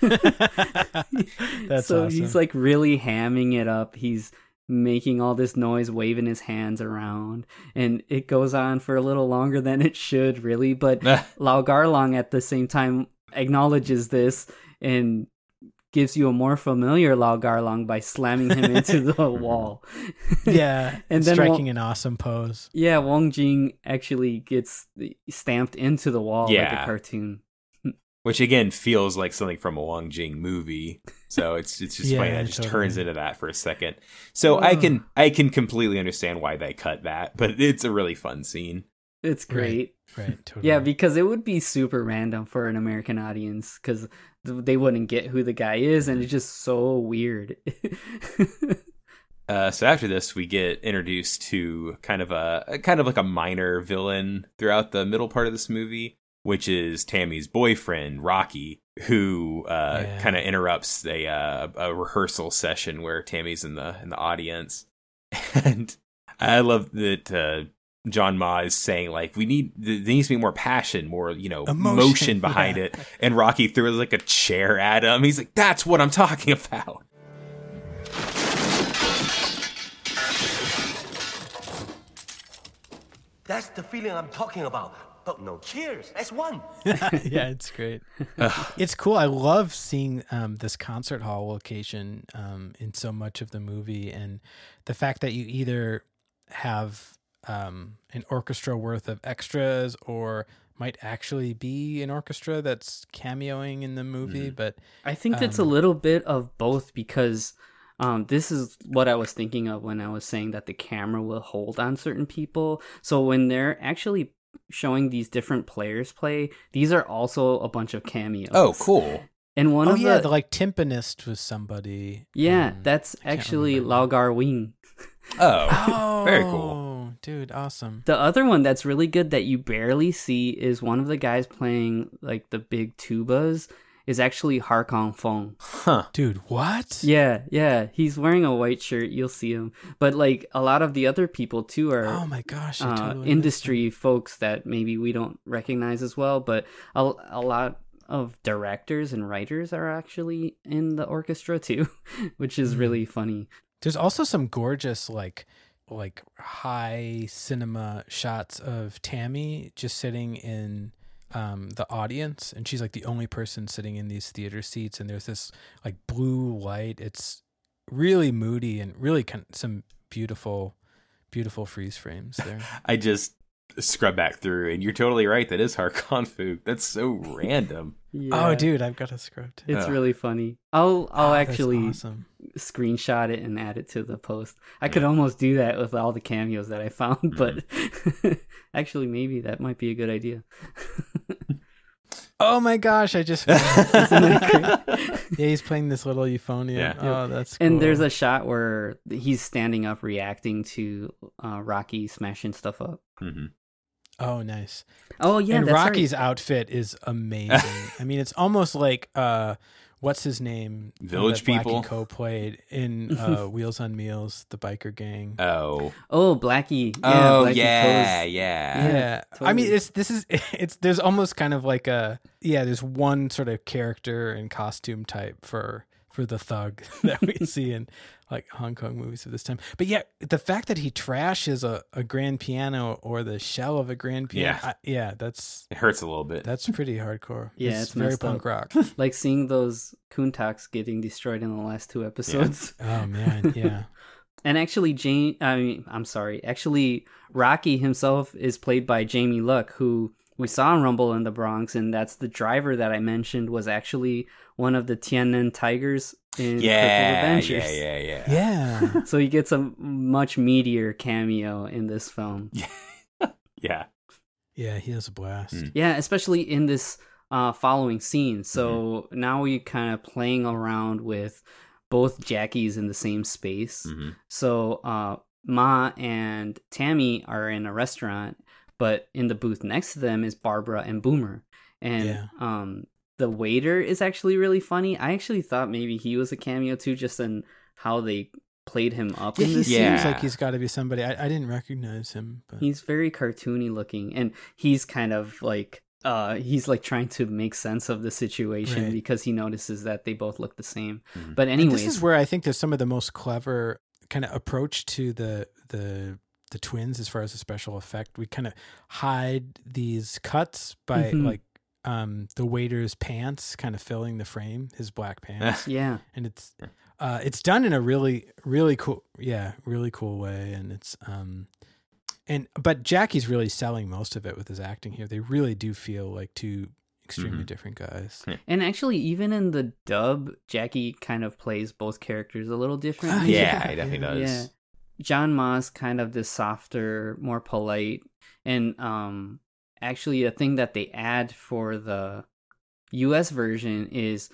C: one scene.
B: That's
C: so
B: awesome.
C: he's like really hamming it up. He's making all this noise, waving his hands around, and it goes on for a little longer than it should, really. But ah. Lau Kar-leung at the same time acknowledges this and gives you a more familiar Lau Kar-leung by slamming him into the wall.
B: yeah,
C: And then
B: striking
C: Wong-
B: an awesome pose.
C: Yeah, Wong Jing actually gets stamped into the wall like a cartoon.
A: Which again feels like something from a Wong Jing movie. So it's it's just funny that it just
B: totally.
A: turns into that for a second. So I can I can completely understand why they cut that, but it's a really fun scene.
C: It's great.
B: Right, totally.
C: Yeah, because it would be super random for an American audience because they wouldn't get who the guy is, and it's just so weird.
A: Uh, so after this, we get introduced to kind of a, a kind of like a minor villain throughout the middle part of this movie, which is Tammy's boyfriend Rocky, who uh,
B: Yeah.
A: kind of interrupts a uh, a rehearsal session where Tammy's in the in the audience, and I love that. Uh, John Ma is saying like we need there needs to be more passion, more you know
B: Emotion,
A: motion behind
B: yeah.
A: it. And Rocky throws like a chair at him. He's like, "That's what I'm talking about."
F: That's the feeling I'm talking about. But no cheers. That's one.
B: yeah, it's great. it's cool. I love seeing um, this concert hall location um, in so much of the movie, and the fact that you either have um, an orchestra worth of extras or might actually be an orchestra that's cameoing in the movie. But
C: I think it's a
B: Um,
C: little bit of both because um, this is what I was thinking of when I was saying that the camera will hold on certain people. So when they're actually showing these different players play, these are also a bunch of cameos.
A: Oh, cool.
C: And one
B: oh
C: of
B: yeah,
C: the,
B: the like timpanist was somebody.
C: yeah,
B: um,
C: that's actually
B: remember.
C: Gar Wing.
A: Oh,
B: Oh,
A: very cool.
B: dude. Awesome.
C: The other one that's really good that you barely see is one of the guys playing like the big tubas is actually Har Kong Fong.
A: Huh.
B: Dude, what?
C: Yeah, yeah, he's wearing a white shirt. You'll see him, but like a lot of the other people too are
B: Oh my gosh.
C: Uh,
B: totally
C: industry folks that maybe we don't recognize as well. But a, a lot of directors and writers are actually in the orchestra too, which is
B: Mm.
C: really funny.
B: There's also some gorgeous like like high cinema shots of Tammy just sitting in um, the audience, and she's like the only person sitting in these theater seats, and there's this like blue light. It's really moody and really con- some beautiful, beautiful freeze frames there.
A: I just scrub back through, and you're totally right. That is Harkon Fook. That's so random.
C: Yeah.
B: Oh, dude, I've got a script.
C: It's
A: Yeah.
C: really funny. I'll I'll
B: Oh,
C: actually
B: awesome.
C: screenshot it and add it to the post. I could almost do that with all the cameos that I found, but actually maybe that might be a good idea.
B: Oh my gosh, I just yeah, he's playing this little euphonium.
A: Yeah.
B: Oh, that's cool.
C: And there's a shot where he's standing up reacting to uh, Rocky smashing stuff up.
A: Mhm.
B: oh nice.
C: Oh yeah,
B: and
C: that's right.
B: Rocky's outfit is amazing. I mean, it's almost like uh, what's his name?
A: Village
B: that
A: People?
B: Ko played in uh, Wheels on Meals, the biker gang.
A: Oh.
C: Oh, Blackie. Yeah,
A: oh
C: Blackie
A: yeah,
C: Ko's-
A: yeah.
B: yeah, I mean,
C: totally.
B: it's this is it's there's almost kind of like a yeah. There's one sort of character and costume type for for the thug that we see in like Hong Kong movies of this time. But yeah, the fact that he trashes a, a grand piano or the shell of a grand piano,
A: Yeah.
B: I- yeah, that's
A: It hurts a little bit.
B: that's pretty hardcore.
C: Yeah, it's
B: very punk
C: up.
B: rock.
C: Like seeing those Kuntaks getting destroyed in the last two episodes.
B: Oh man, yeah.
C: And actually, Jane, I mean, I'm sorry. Actually, Rocky himself is played by Jamie Luk, who we saw in Rumble in the Bronx, and that's the driver that I mentioned was actually one of the Tiananmen Tigers in Purple
A: yeah,
C: Avengers.
A: yeah, yeah, yeah.
B: Yeah.
C: So he gets a much meatier cameo in this film.
A: Yeah.
B: Yeah, he has a blast.
A: Mm.
C: Yeah, especially in this uh, following scene. So now we kind of playing around with both Jackies in the same space.
A: Mhm.
C: So uh, Ma and Tammy are in a restaurant, but in the booth next to them is Barbara and Boomer. And
B: Yeah.
C: um, the waiter is actually really funny. I actually thought maybe he was a cameo too, just in how they played him up
B: Yeah,
C: in
B: he
C: this.
B: seems
A: Yeah.
B: like he's got to be somebody. I, I didn't recognize him, but
C: He's very cartoony looking, and he's kind of like uh he's like trying to make sense of the situation
B: Right.
C: because he notices that they both look the same.
A: Mhm.
C: But
B: And
C: anyways,
B: this is where I think there's some of the most clever kind of approach to the the the twins as far as a special effect. We kind of hide these cuts by
C: mm-hmm.
B: like um the waiter's pants kind of filling the frame, his black pants,
C: yeah,
B: and it's uh it's done in a really really cool yeah really cool way, and it's um and but Jackie's really selling most of it with his acting here. They really do feel like two extremely
A: Mhm.
B: different guys.
C: and actually, even in the dub, Jackie kind of plays both characters a little differently.
A: Yeah,
B: Yeah,
A: he definitely does.
C: Yeah. John Ma's kind of the softer, more polite, and um, actually, a thing that they add for the U.S. version is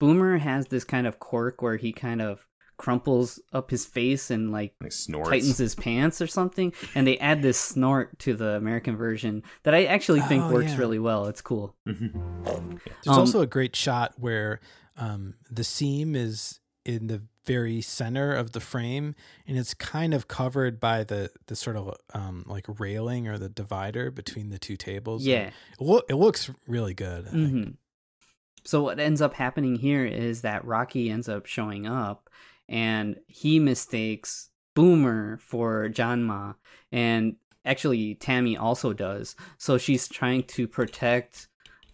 C: Boomer has this kind of quirk where he kind of crumples up his face and like
A: Like
C: tightens his pants or something, and they add this snort to the American version that I actually think
B: Oh,
C: works
B: yeah.
C: really well. It's cool.
A: Mhm.
B: There's
C: Um,
B: also a great shot where um, the seam is in the very center of the frame, and it's kind of covered by the the sort of um, like railing or the divider between the two tables.
C: Yeah.
B: it, loo- it looks really good. I think.
C: hmm So what ends up happening here is that Rocky ends up showing up, and he mistakes Boomer for John Ma, and actually Tammy also does. So she's trying to protect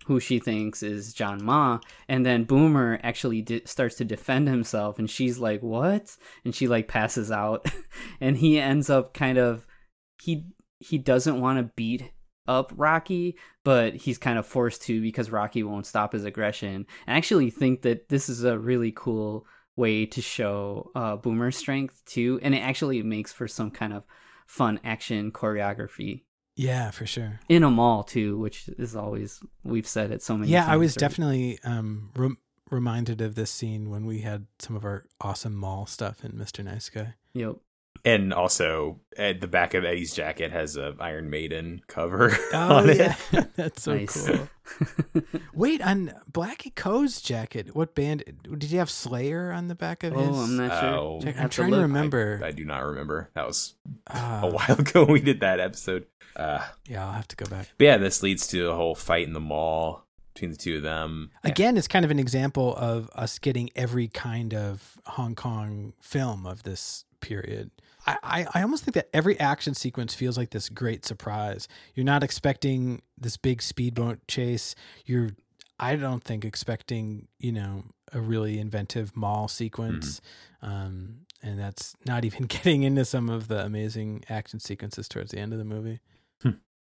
C: who she thinks is John Ma, and then Boomer actually starts to defend himself, and she's like, "What?" and she like passes out, and he ends up kind of he he doesn't want to beat up Rocky, but he's kind of forced to because Rocky won't stop his aggression. I actually think that this is a really cool way to show uh, Boomer's strength too, and it actually makes for some kind of fun action choreography
B: Yeah, for sure.
C: in a mall too, which is always we've said it so many.
B: Yeah, I was
C: already.
B: definitely um, rem- reminded of this scene when we had some of our awesome mall stuff in Mr. Nice Guy.
C: Yep.
A: And also, at the back of Eddie's jacket has a Iron Maiden cover
B: Oh
A: on
B: yeah,
A: it.
B: that's so
C: nice.
B: cool. Wait, on Blackie Ko's jacket, what band did you have? Slayer on the back of his?
C: oh, I'm not sure.
A: Oh.
B: Jack- I'm
C: Have to
B: trying to remember.
A: I, I do not remember. That was
B: Ah,
A: a while ago when we did that episode. Uh,
B: yeah, I'll have to go back.
A: but yeah, this leads to a whole fight in the mall between the two of them.
B: Again, it's kind of an example of us getting every kind of Hong Kong film of this period. I, I, I almost think that every action sequence feels like this great surprise. You're not expecting this big speedboat chase. You're, I don't think, expecting, you know, a really inventive mall sequence. Um, and that's not even getting into some of the amazing action sequences towards the end of the movie.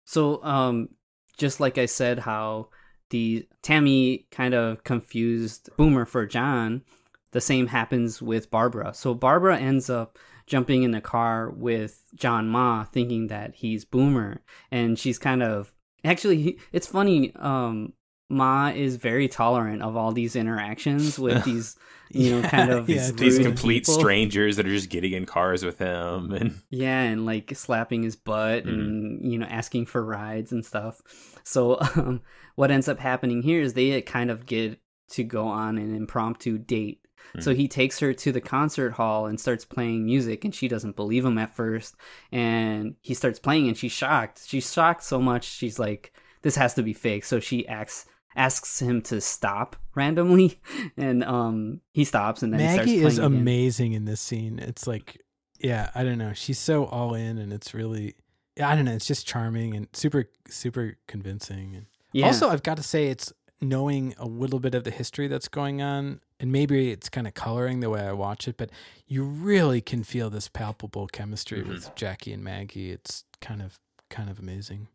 C: So, um, just like I said, how the Tammy kind of confused Boomer for John, the same happens with Barbara. So Barbara ends up jumping in the car with John Ma, thinking that he's Boomer, and she's kind of actually. It's funny. Um, Ma is very tolerant of all these interactions with these, you know,
B: Yeah,
C: kind of
B: yeah,
A: These complete
C: people.
A: strangers that are just getting in cars with him, and
C: Yeah, and like slapping his butt and you know asking for rides and stuff. So um, what ends up happening here is they kind of get to go on an impromptu date. So he takes her to the concert hall and starts playing music, and she doesn't believe him at first. And he starts playing, and she's shocked. She's shocked so much, she's like, "This has to be fake." So she asks asks him to stop randomly, and um, he stops, and then he starts
B: Maggie is
C: again.
B: amazing in this scene. It's like, yeah, I don't know. She's so all in, and it's really, I don't know. It's just charming and super, super convincing. And
C: Yeah.
B: also, I've got to say, it's knowing a little bit of the history that's going on, and maybe it's kind of coloring the way I watch it, but you really can feel this palpable chemistry with Jackie and Maggie. It's kind of, kind of amazing.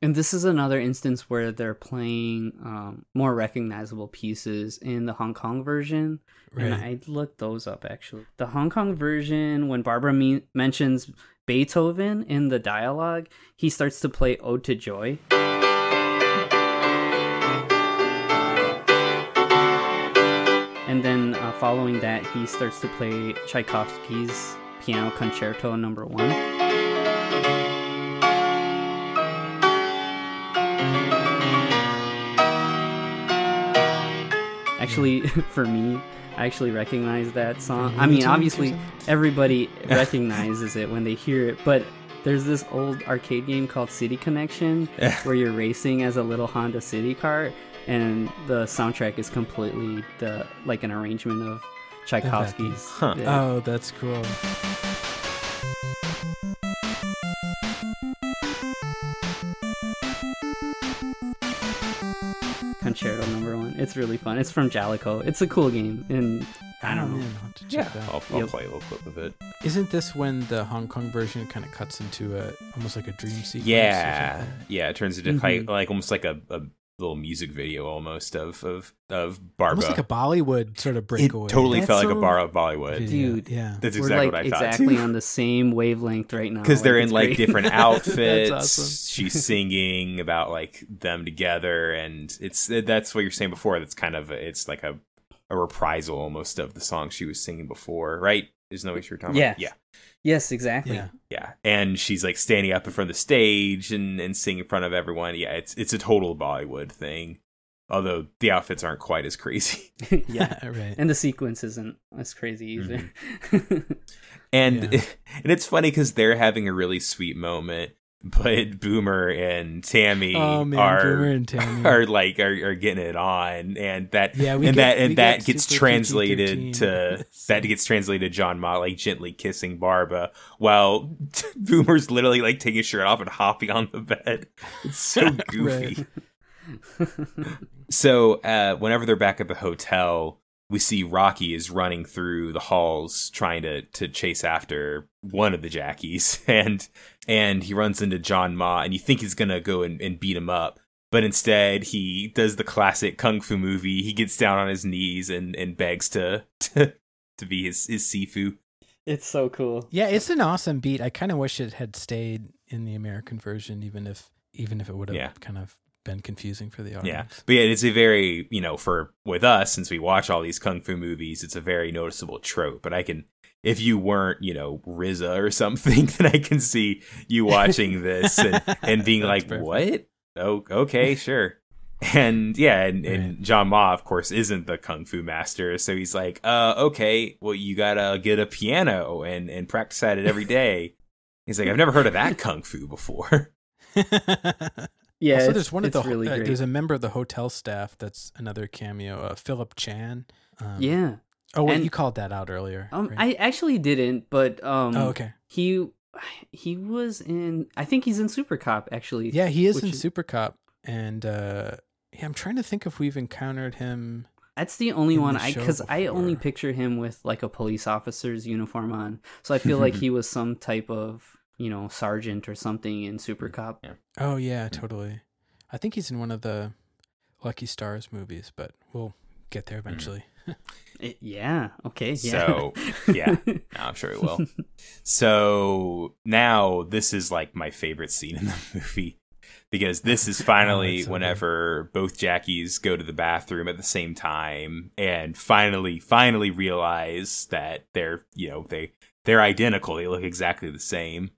C: And this is another instance where they're playing um, more recognizable pieces in the Hong Kong version. And
B: Right.
C: I looked those up actually. The Hong Kong version, when Barbara me- mentions Beethoven in the dialogue, he starts to play Ode to Joy. Following that, he starts to play Tchaikovsky's Piano Concerto Number One. Actually, for me, I actually recognize that song. I mean, obviously, everybody recognizes it when they hear it, but there's this old arcade game called City Connection where you're racing as a little Honda City car, and the soundtrack is completely the like an arrangement of Tchaikovsky's.
A: Huh.
C: yeah,
B: Oh, that's cool.
C: Concerto Number One. It's really fun. It's from Jaleco. It's a cool game, and I don't know.
B: Man, I'll to check
A: yeah. I'll, I'll
C: Yep.
A: play a little clip of it.
B: Isn't this when the Hong Kong version kind of cuts into a almost like a dream sequence?
A: Yeah, yeah. It turns into
C: Mhm.
A: like, like almost like a, a little music video almost of of of Barbara.
B: almost like a Bollywood sort of breakaway.
A: it totally
C: That's
A: felt like a bar of Bollywood
B: video.
C: Dude,
B: yeah.
A: That's
C: We're
A: exactly
C: like
A: what I thought
C: exactly on the same wavelength right now.
A: because they're in
C: it's
A: like
C: great.
A: different outfits.
B: awesome.
A: She's singing about like them together, and it's that's what you're saying before. That's kind of it's like a a reprisal almost of the song she was singing before, right? There's no way you're talking
C: Yes.
A: about. Yeah,
C: yes, exactly.
B: Yeah.
A: yeah. And she's like standing up in front of the stage and and singing in front of everyone. Yeah, it's it's a total Bollywood thing. Although the outfits aren't quite as crazy.
C: yeah.
B: right.
C: And the sequence isn't as crazy mm-hmm. either.
A: And
B: Yeah.
A: and it's funny because they're having a really sweet moment, but Boomer and Tammy
B: oh man,
A: are
B: and Tammy.
A: are like are, are getting it on, and that
B: Yeah,
A: and
B: get-
A: that and that
B: get
A: gets translated to that gets translated to John Ma like gently kissing Barba while Boomer's literally like taking his shirt off and hopping on the bed. It's so goofy. So uh, whenever they're back at the hotel, we see Rocky is running through the halls trying to to chase after one of the Jackies, and and he runs into John Ma, and you think he's gonna go and, and beat him up, but instead he does the classic kung fu movie. He gets down on his knees and and begs to to, to be his his sifu.
C: it's so cool.
B: Yeah, it's an awesome beat. I kind of wish it had stayed in the American version, even if even if it would have
A: Yeah.
B: kind of been confusing for the audience.
A: Yeah, but yeah, it's a very you know for with us since we watch all these kung fu movies, it's a very noticeable trope. But I can, if you weren't you know RZA or something, then I can see you watching this and, and being like,
B: perfect.
A: what? Oh, okay, sure. And yeah, and, and John Ma, of course, isn't the kung fu master, so he's like, uh, okay, well, you gotta get a piano and and practice at it every day. He's like, I've never heard of that kung fu before.
C: Yeah,
B: also,
C: it's-
B: there's one of the
C: really
B: uh, there's a member of the hotel staff that's another cameo, uh, Philip Chan. Um,
C: yeah.
B: Oh, wait,
C: and-
B: you called that out earlier.
C: Um,
B: right?
C: I actually didn't, but um,
B: oh, okay.
C: he he was in. I think he's in Super Cop actually.
B: Yeah, he is in
C: is-
B: Super Cop, and uh, yeah, I'm trying to think if we've encountered him.
C: That's the only one
B: the
C: I because I only picture him with like a police officer's uniform on. So I feel like he was some type of you know sergeant or something in Super mm, Cop.
A: Yeah.
B: Oh yeah, totally. I think he's in one of the Lucky Stars movies, but we'll get there mm. eventually.
C: It- yeah. Okay. Yeah.
A: So, yeah. No, I'm sure he will. So now this is like my favorite scene in the movie because this is oh, finally
B: Oh, it's so good.
A: whenever both Jackies go to the bathroom at the same time and finally, finally realize that they're, you know, they they're identical. They look exactly the same,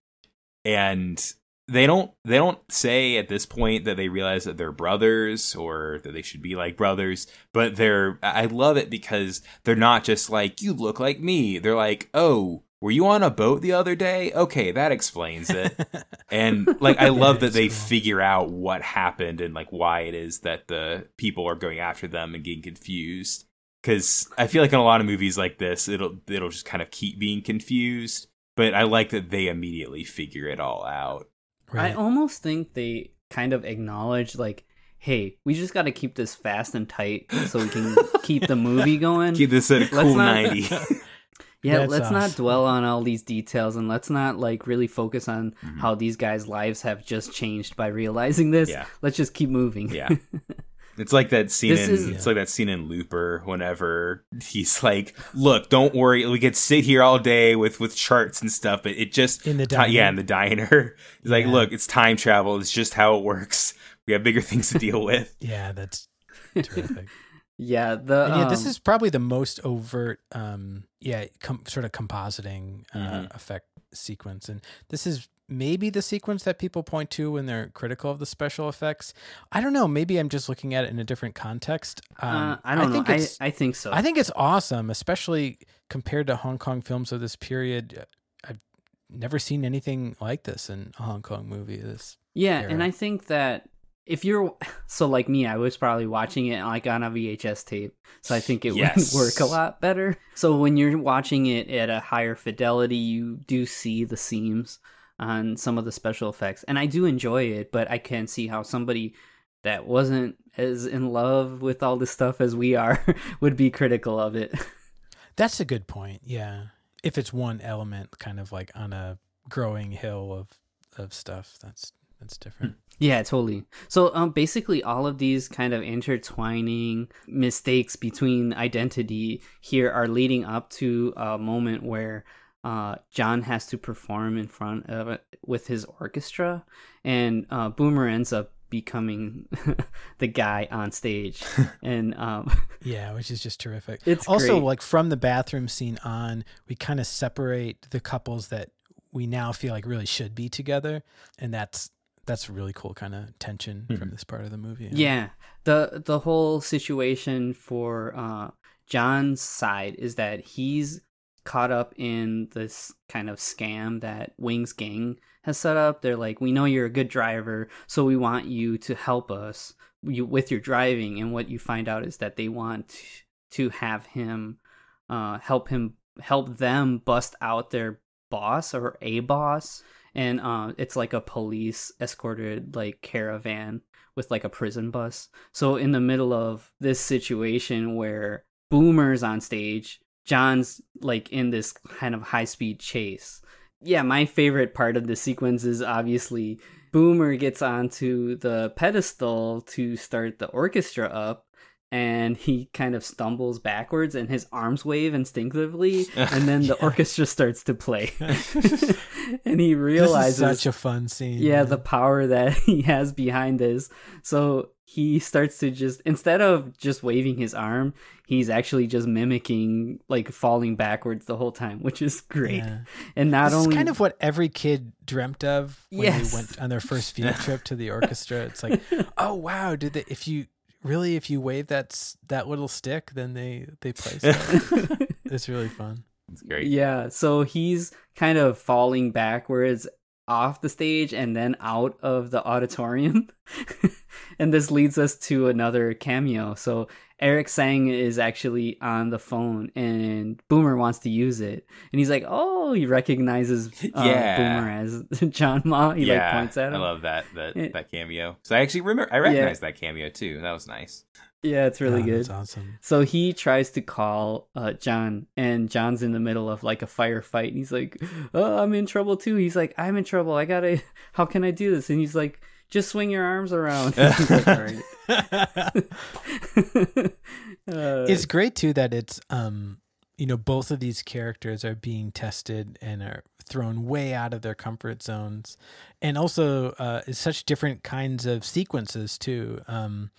A: and they don't they don't say at this point that they realize that they're brothers or that they should be like brothers but they're i love it because they're not just like you look like me. They're like oh were you on a boat the other day? Okay that explains it. And like i love that they figure out what happened and like why it is that the people are going after them and getting confused. Because i feel like in a lot of movies like this it'll it'll just kind of keep being confused but i like that they immediately figure it all out
C: I almost think they kind of acknowledge like, hey, we just got to keep this fast and tight so we can keep the movie going.
A: keep this at a cool
C: not-
A: 90
C: Yeah,
B: That's
C: let's not dwell on all these details and let's not like really focus on
A: Mm-hmm.
C: how these guys' lives have just changed by realizing this.
A: Yeah.
C: Let's just keep moving.
A: Yeah. It's like that scene
C: This
A: in
C: is-
A: it's like that scene in Looper whenever he's like, "Look, don't worry, we could sit here all day with with charts and stuff, but it just
B: In the diner?
A: yeah, in the diner. He's like, "Look, it's time travel. It's just how it works. We have bigger things to deal with."
B: yeah, that's terrific.
C: yeah, the
B: and yeah, this
C: um,
B: is probably the most overt, um, yeah, com- sort of compositing uh,
A: Mhm.
B: effect sequence, and this is maybe the sequence that people point to when they're critical of the special effects. I don't know. Maybe I'm just looking at it in a different context. Um,
C: uh, I don't
B: think
C: know. I,
B: it's-
C: I think so.
B: I think it's awesome, especially compared to Hong Kong films of this period. I've never seen anything like this in a Hong Kong movie. This
C: Yeah, and. I think that if you're so like me, I was probably watching it like on a VHS tape, so I think it
A: Yes.
C: would work a lot better. So when you're watching it at a higher fidelity, you do see the seams on some of the special effects, and I do enjoy it. But I can see how somebody that wasn't as in love with all this stuff as we are would be critical of it.
B: that's a good point. Yeah, if it's one element, kind of like on a growing hill of of stuff, that's that's different.
C: Yeah, totally. So um basically all of these kind of intertwining mistakes between identity here are leading up to a moment where uh John has to perform in front of it with his orchestra and uh Boomer ends up becoming the guy on stage and um
B: Yeah, which is just terrific.
C: It's
B: also
C: great.
B: like from the bathroom scene on, we kind of separate the couples that we now feel like really should be together, and that's that's really cool kind of tension from this part of the movie.
C: Yeah. The the whole situation for uh John's side is that he's caught up in this kind of scam that Wings Gang has set up. They're like, "We know you're a good driver, so we want you to help us with your driving." And what you find out is that they want to have him uh help him help them bust out their boss or a boss and uh, it's like a police escorted like caravan with like a prison bus. So in the middle of this situation where Boomer's on stage, John's like in this kind of high speed chase. Yeah, my favorite part of the sequence is obviously Boomer gets onto the pedestal to start the orchestra up. And he kind of stumbles backwards and his arms wave instinctively and then the orchestra starts to play and he
B: This
C: realizes
B: is such a fun scene.
C: yeah
B: man.
C: the power that he has behind this so he starts to just instead of just waving his arm he's actually just mimicking like falling backwards the whole time which is great
B: Yeah.
C: and not
B: this
C: only
B: is kind of what every kid dreamt of when
C: Yes.
B: they went on their first field trip to the orchestra. It's like, oh wow, did they? If you really, if you wave that that little stick, then they they play. Stuff. it's really fun.
A: It's great.
C: Yeah, so he's kind of falling backwards off the stage and then out of the auditorium. and this leads us to another cameo. So Eric Tsang is actually on the phone and Boomer wants to use it. And he's like, "Oh, he recognizes uh,
A: Yeah.
C: Boomer as John Ma." He
A: yeah,
C: like points at him.
A: I love that that
C: Yeah.
A: that cameo. So I actually remember I recognize that cameo too. That was nice.
C: Yeah, it's really
B: Oh,
C: good.
B: That's awesome.
C: So he tries to call uh, John, and John's in the middle of like a firefight. And he's like, "Oh, I'm in trouble too." He's like, "I'm in trouble. I gotta. How can I do this?" And he's like, "Just swing your arms around." Like, Uh,
B: it's great too that it's um you know both of these characters are being tested and are thrown way out of their comfort zones and also uh it's such different kinds of sequences too um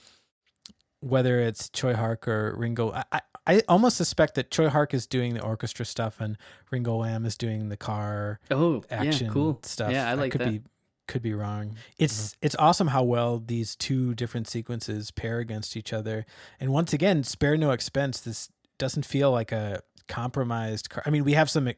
B: whether it's choi hark or ringo I, I I almost suspect that choi hark is doing the orchestra stuff and ringo lam is doing the car
C: oh,
B: action
C: yeah, cool
B: stuff.
C: Yeah, I like
B: could
C: that.
B: be could be wrong. It's it's awesome how well these two different sequences pair against each other. And once again, spare no expense. This doesn't feel like a compromised car. I mean, we have some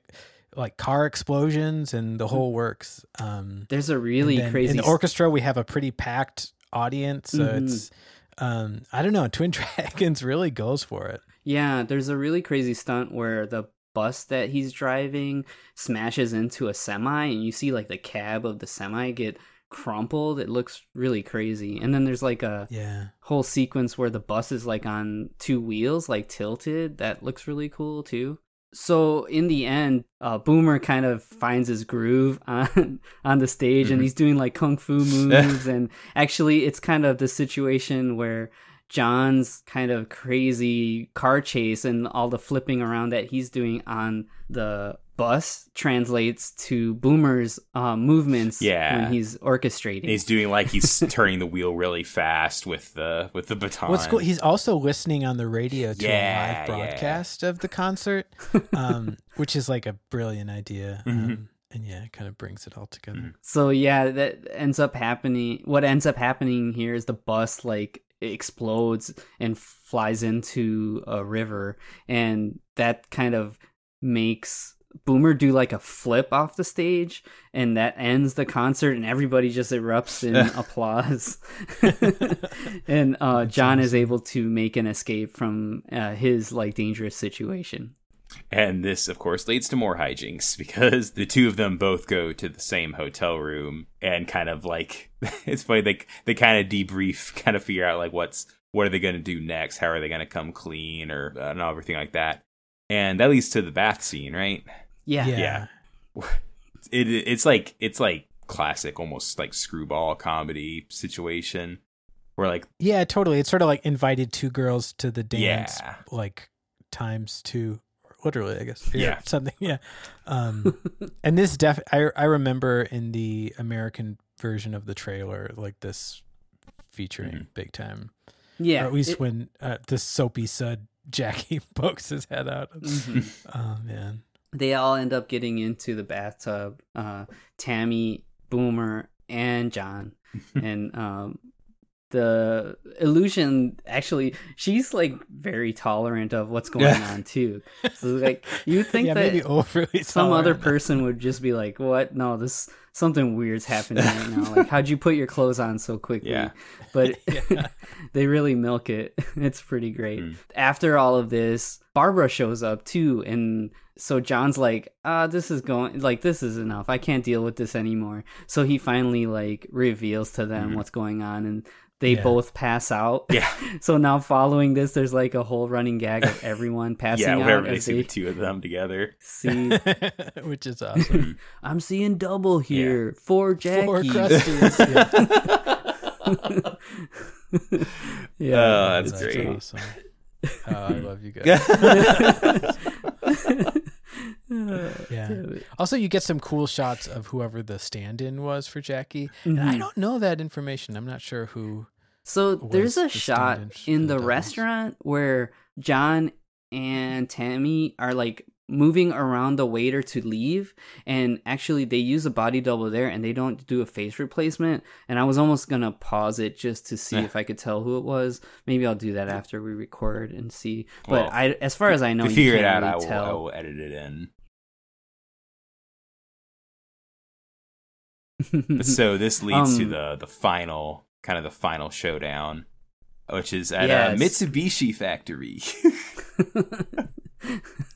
B: like car explosions and the whole works. Um
C: There's a really
B: then
C: crazy
B: in the orchestra we have a pretty packed audience, so
C: Mhm.
B: it's um I don't know, Twin Dragons really goes for it.
C: Yeah, there's a really crazy stunt where the bus that he's driving smashes into a semi and you see like the cab of the semi get crumpled. It looks really crazy. And then there's like a
B: Yeah.
C: whole sequence where the bus is like on two wheels, like tilted. That looks really cool too. So in the end, uh, Boomer kind of finds his groove on on the stage, and he's doing like kung fu moves. and actually, it's kind of the situation where John's kind of crazy car chase and all the flipping around that he's doing on the bus translates to Boomer's uh, movements
A: Yeah.
C: when he's orchestrating.
A: He's doing like he's turning the wheel really fast with the with the baton.
B: What's cool? He's also listening on the radio to
A: Yeah,
B: a live broadcast of the concert, um, which is like a brilliant idea.
A: Mm-hmm.
B: Um, and yeah, it kind of brings it all together.
C: So yeah, that ends up happening. What ends up happening here is the bus like explodes and flies into a river, and that kind of makes Boomer do like a flip off the stage, and that ends the concert, and everybody just erupts in applause. and uh, John is able to make an escape from uh, his like dangerous situation.
A: And this, of course, leads to more hijinks because the two of them both go to the same hotel room and kind of like it's funny they they kind of debrief, kind of figure out like what's what are they going to do next, how are they going to come clean, or uh, and everything like that. And that leads to the bath scene, right?
C: Yeah,
B: Yeah.
A: Yeah. It it's like it's like classic, almost like screwball comedy situation where like
B: Yeah, totally. It's sort of like invited two girls to the dance,
A: Yeah.
B: like times two, literally, I guess.
A: Yeah.
B: something. Yeah. Um, and this def, I I remember in the American version of the trailer, like this featuring
A: Mhm.
B: big time.
C: yeah.
B: or at least
C: it-
B: when uh, the soapy sud Jackie pokes his head out.
C: Mhm.
B: Oh man.
C: they all end up getting into the bathtub uh tammy boomer and john and um the illusion actually she's like very tolerant of what's going
A: Yeah.
C: on too. So like you think
B: yeah,
C: that some other person would just be like what? No this something weird's happening right now. Like how'd you put your clothes on so quickly?
A: Yeah.
C: but they really milk it. It's pretty great.
A: Mm.
C: after all of this barbara shows up too and so john's like ah this is going like this is enough. I can't deal with this anymore. So he finally like reveals to them
A: Mhm.
C: what's going on and they
B: Yeah.
C: both pass out
A: Yeah.
C: so now following this there's like a whole running gag of everyone passing
A: yeah,
C: out
A: wherever they see the two of them together.
C: see
B: which is awesome.
C: I'm seeing double here. Four Jackies.
B: Four crusties. Yeah.
C: yeah.
A: Oh, that's
B: That's
A: great.
B: awesome. Oh, I love you guys. yeah. Also, you get some cool shots of whoever the stand-in was for Jackie. And I
C: Mhm.
B: don't know that information. I'm not sure who.
C: So there's a
B: the
C: shot
B: stand-in the
C: the restaurant where John and Tammy are like moving around the waiter to leave and actually they use a body double there and they don't do a face replacement and I was almost going to pause it just to see if I could tell who it was. Maybe I'll do that after we record and see. But
A: Well,
C: I as far as I know
A: to
C: you
A: figure it
C: can't
A: out, I
C: really
A: will, I
C: tell.
A: will edit it in. So this leads to
C: Um,
A: the the final kind of the final showdown, which is at
C: Yes.
A: a Mitsubishi factory.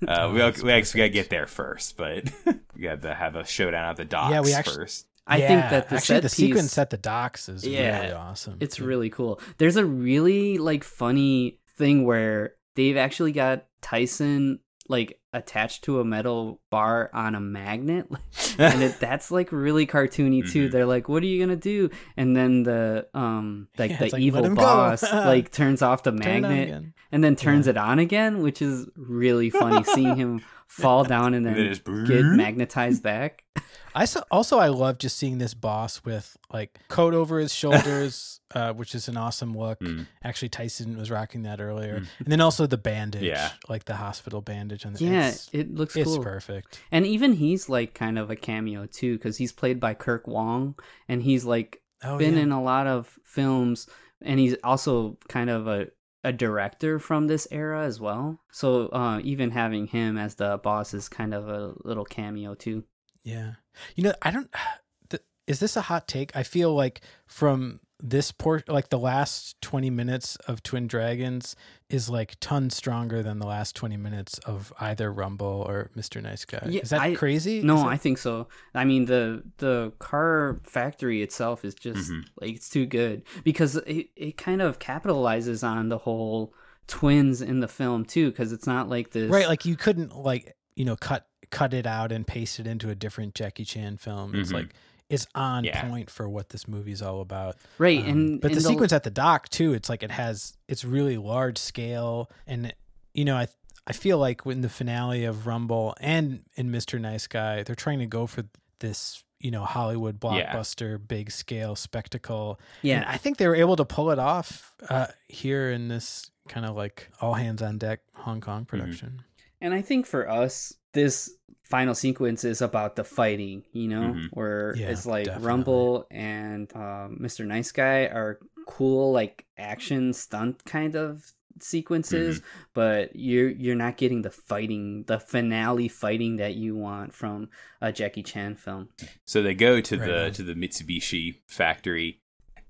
A: uh, we,
B: that's
A: we actually gotta get there first, but we got to have a showdown at the docks
B: Yeah, we actu-
A: first.
C: I
B: Yeah,
C: think that the
B: actually
C: set
B: the
C: piece,
B: sequence at the docks is
C: Yeah,
B: really awesome.
C: It's
B: Yeah.
C: really cool. There's a really like funny thing where they've actually got Tyson like attached to a metal bar on a magnet? And it, that's like really cartoony too.
A: Mhm.
C: they're like what are you gonna do? And then the um like
B: Yeah,
C: the
B: like,
C: evil
B: "Let him go."
C: boss like turns off the
B: Turn
C: magnet and then turns it on again which is really funny seeing him fall down and
A: And
C: then
A: then just
C: get magnetized back
B: I saw, also I love just seeing this boss with like coat over his shoulders, uh, which is an awesome look.
A: Mm.
B: Actually, Tyson was rocking that earlier,
A: Mm.
B: and then also the bandage,
A: Yeah.
B: like the hospital bandage. On the,
C: yeah
B: it's,
C: it looks
B: it's
C: cool
B: perfect.
C: And even he's like kind of a cameo too, because he's played by Kirk Wong, and he's like
B: Oh,
C: been
B: yeah.
C: in a lot of films, and he's also kind of a a director from this era as well. So uh, even having him as the boss is kind of a little cameo too.
B: Yeah. You know, I don't. Th- is this a hot take? I feel like from this port, like the last 20 minutes of Twin Dragons is like tons stronger than the last 20 minutes of either Rumble or Mr. Nice Guy.
C: Yeah,
B: is that
C: I-
B: crazy?
C: No,
B: Is
C: I think so. I mean the the car factory itself is just
A: Mhm.
C: like it's too good because it it kind of capitalizes on the whole twins in the film too because it's not like this
B: right. Like you couldn't like, you know, cut cut it out and paste it into a different Jackie Chan film. It's
A: Mhm.
B: like, it's on
A: Yeah.
B: point for what this movie's all about.
C: right
B: Um,
C: and
B: but
C: and
B: the sequence at the dock too, it's like it has it's really large scale, and you know I I feel like in the finale of Rumble and in Mr. Nice Guy, they're trying to go for this you know Hollywood
A: Yeah.
B: blockbuster, big scale spectacle.
C: yeah
B: and I think they were able to pull it off uh, here in this kind of like all hands on deck Hong
C: Mm-hmm.
B: Kong production.
C: And I think for us, this final sequence is about the fighting, you know,
A: Mhm.
C: where
B: Yeah,
C: it's like
B: definitely.
C: Rumble and um, Mr. Nice Guy are cool, like action stunt kind of sequences, but you're you're not getting the fighting, the finale fighting that you want from a Jackie Chan film.
A: So they go to
B: Right
A: the
B: on.
A: to the Mitsubishi factory,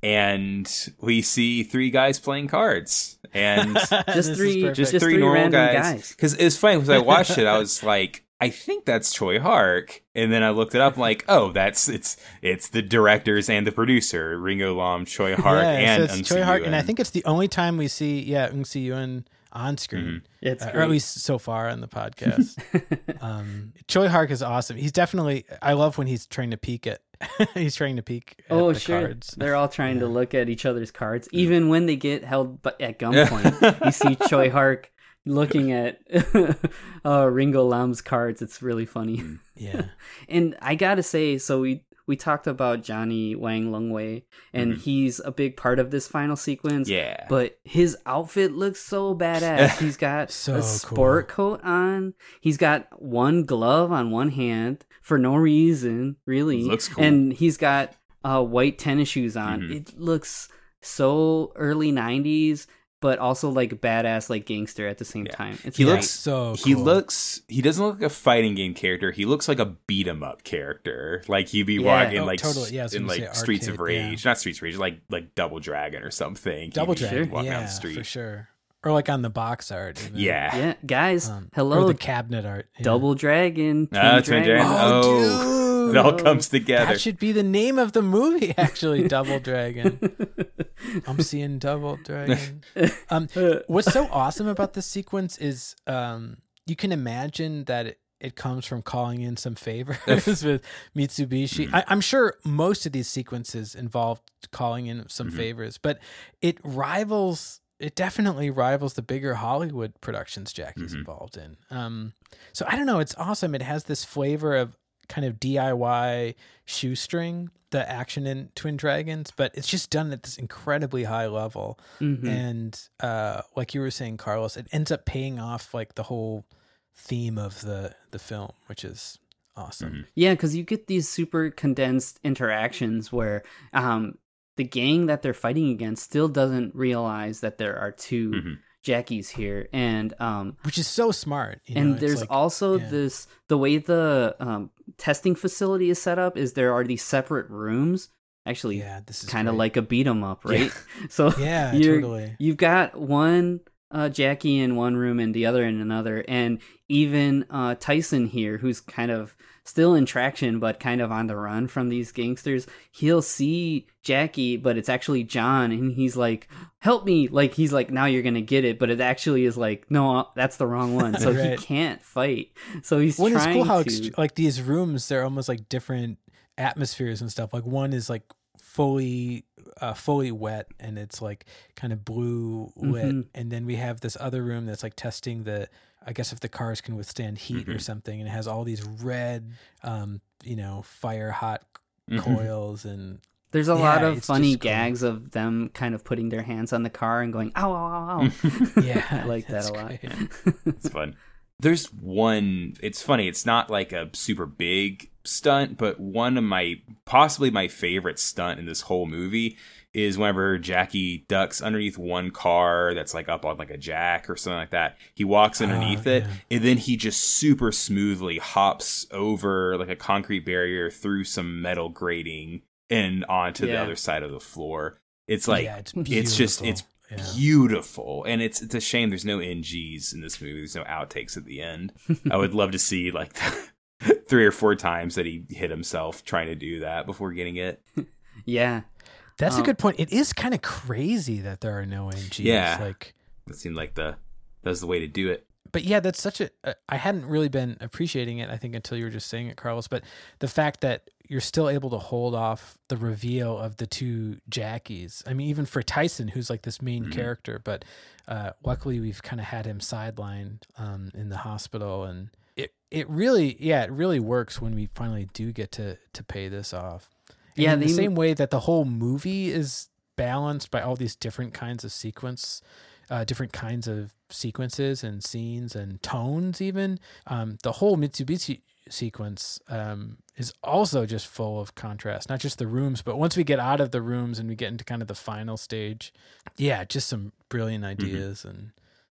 A: and we see three guys playing cards, and
C: Just three-
A: just,
C: Just
A: three,
C: three
A: normal guys.
C: guys.
A: Because it's funny because I watched it, I was like, I think that's Choi Hark, and then I looked it up, I'm like, oh, that's it's it's the directors and the producer Ringo Lam, Choi Hark,
B: yeah,
A: and
B: so it's Choi Hark, and I think it's the only time we see yeah Ng See-yuen on screen.
C: It's
B: uh, or at least so far on the podcast. um, Choi Hark is awesome. He's definitely. I love when he's trying to peek at. he's trying to peek. At
C: Oh
B: the
C: sure,
B: cards.
C: they're all trying to look at each other's cards, even when they get held at gunpoint. you see Choi Hark looking at uh, Ringo Lam's cards. It's really funny.
B: Yeah,
C: And I gotta say, so we we talked about Johnny Wang Lungwei, and
A: Mhm.
C: he's a big part of this final sequence.
A: yeah,
C: But his outfit looks so badass. He's got
B: So
C: a
B: cool.
C: sport coat on. He's got one glove on one hand for no reason, really.
A: Looks cool.
C: And he's got uh, white tennis shoes on.
A: Mhm.
C: It looks so early '90s, but also like badass, like gangster at the same
A: Yeah.
C: time. It's
A: He
C: great.
A: looks-
B: so
A: he looks he doesn't look like a fighting game character. He looks like a beat 'em up character. Like he'd be
C: Yeah.
A: walking
B: Oh,
A: like
B: totally. Yeah, I
A: in like
B: say
A: Streets of
B: arcade, yeah.
A: Rage, not Streets of Rage, like like Double Dragon or something. He'd
B: Double
A: be
B: Dragon.
A: walking
B: Yeah,
A: down the street.
B: for sure. Or like on the box art. even.
A: Yeah.
C: Yeah, guys.
B: Um,
C: hello,
B: Or the cabinet art. yeah.
C: Double Dragon.
A: Ah,
C: Twin
A: Twin Dragon.
C: Dragon.
A: Oh, it all comes together.
B: That should be the name of the movie, actually. Double Dragon. I'm seeing Double Dragon. Um, what's so awesome about this sequence is um, you can imagine that it, it comes from calling in some favors with Mitsubishi.
A: Mm-hmm.
B: I, I'm sure most of these sequences involved calling in some
A: Mhm.
B: favors, but it rivals it definitely rivals the bigger Hollywood productions Jackie's
A: Mhm.
B: involved in. Um, so I don't know. It's awesome. It has this flavor of kind of DIY shoestring, the action in Twin Dragons, but it's just done at this incredibly high level.
C: Mhm.
B: And uh, like you were saying, Carlos, it ends up paying off like the whole theme of the the film, which is awesome.
A: Mhm.
C: Yeah, because you get these super condensed interactions where um, the gang that they're fighting against still doesn't realize that there are 2
A: Mhm.
C: Jackies here, and um,
B: Which is so smart. you know,
C: and
B: it's
C: there's
B: like-
C: also
B: yeah.
C: this the way the um, testing facility is set up is there are these separate rooms. Actually,
B: yeah, this is
C: kind of like a beat 'em up, right? So
B: yeah,
C: you're,
B: totally.
C: You've got one uh, Jackie in one room and the other in another, and even uh, Tyson here, who's kind of still in traction but kind of on the run from these gangsters. He'll see Jackie, but it's actually John, and he's like, "Help me!" Like he's like, "Now you're gonna get it," but it actually is like, "No, that's the wrong one." So he can't fight. So he's
B: Well, it's
C: trying
B: cool how
C: to.
B: like these rooms they're almost like different atmospheres and stuff. Like one is like fully uh fully wet and it's like kind of blue lit
C: Mhm.
B: and then we have this other room that's like testing the I guess if the cars can withstand heat or
A: Mhm.
B: something and it has all these red um you know fire hot
A: Mhm.
B: coils and
C: There's a lot of funny
B: just cool.
C: gags of them kind of putting their hands on the car and going, "Ow, ow, ow, ow."
B: Yeah,
C: I like that a lot.
B: great.
A: It's fun. There's one. It's funny. It's not like a super big stunt, but one of my possibly my favorite stunt in this whole movie is whenever Jackie ducks underneath one car that's like up on like a jack or something like that. He walks ah, underneath it,
B: yeah.
A: and then he just super smoothly hops over like a concrete barrier through some metal grating and onto the other side of the floor. It's like
B: yeah, it's,
A: it's just it's
B: beautiful. Yeah.
A: beautiful and it's it's a shame there's no NGs in this movie there's no outtakes at the end I would love to see like three or four times that he hit himself trying to do that before getting it
C: yeah.
B: That's a
C: Um,
B: good point. It is kind of crazy that there are no NGs.
A: Yeah.
B: Like
A: that seemed like the that's the way to do it
B: but yeah, that's such a. Uh, hadn't really been appreciating it. I think until you were just saying it, Carlos. But the fact that you're still able to hold off the reveal of the two Jackies. I mean, even for Tyson, who's like this main
A: Mhm.
B: character, but uh, luckily we've kind of had him sidelined um, in the hospital, and it it really yeah it really works when we finally do get to to pay this off. And
C: Yeah,
B: in the
C: they-
B: same way that the whole movie is balanced by all these different kinds of sequence uh, different kinds of sequences and scenes and tones even um, the whole mitsubishi sequence um, is also just full of contrast not just the rooms but once we get out of the rooms and we get into kind of the final stage yeah just some brilliant ideas and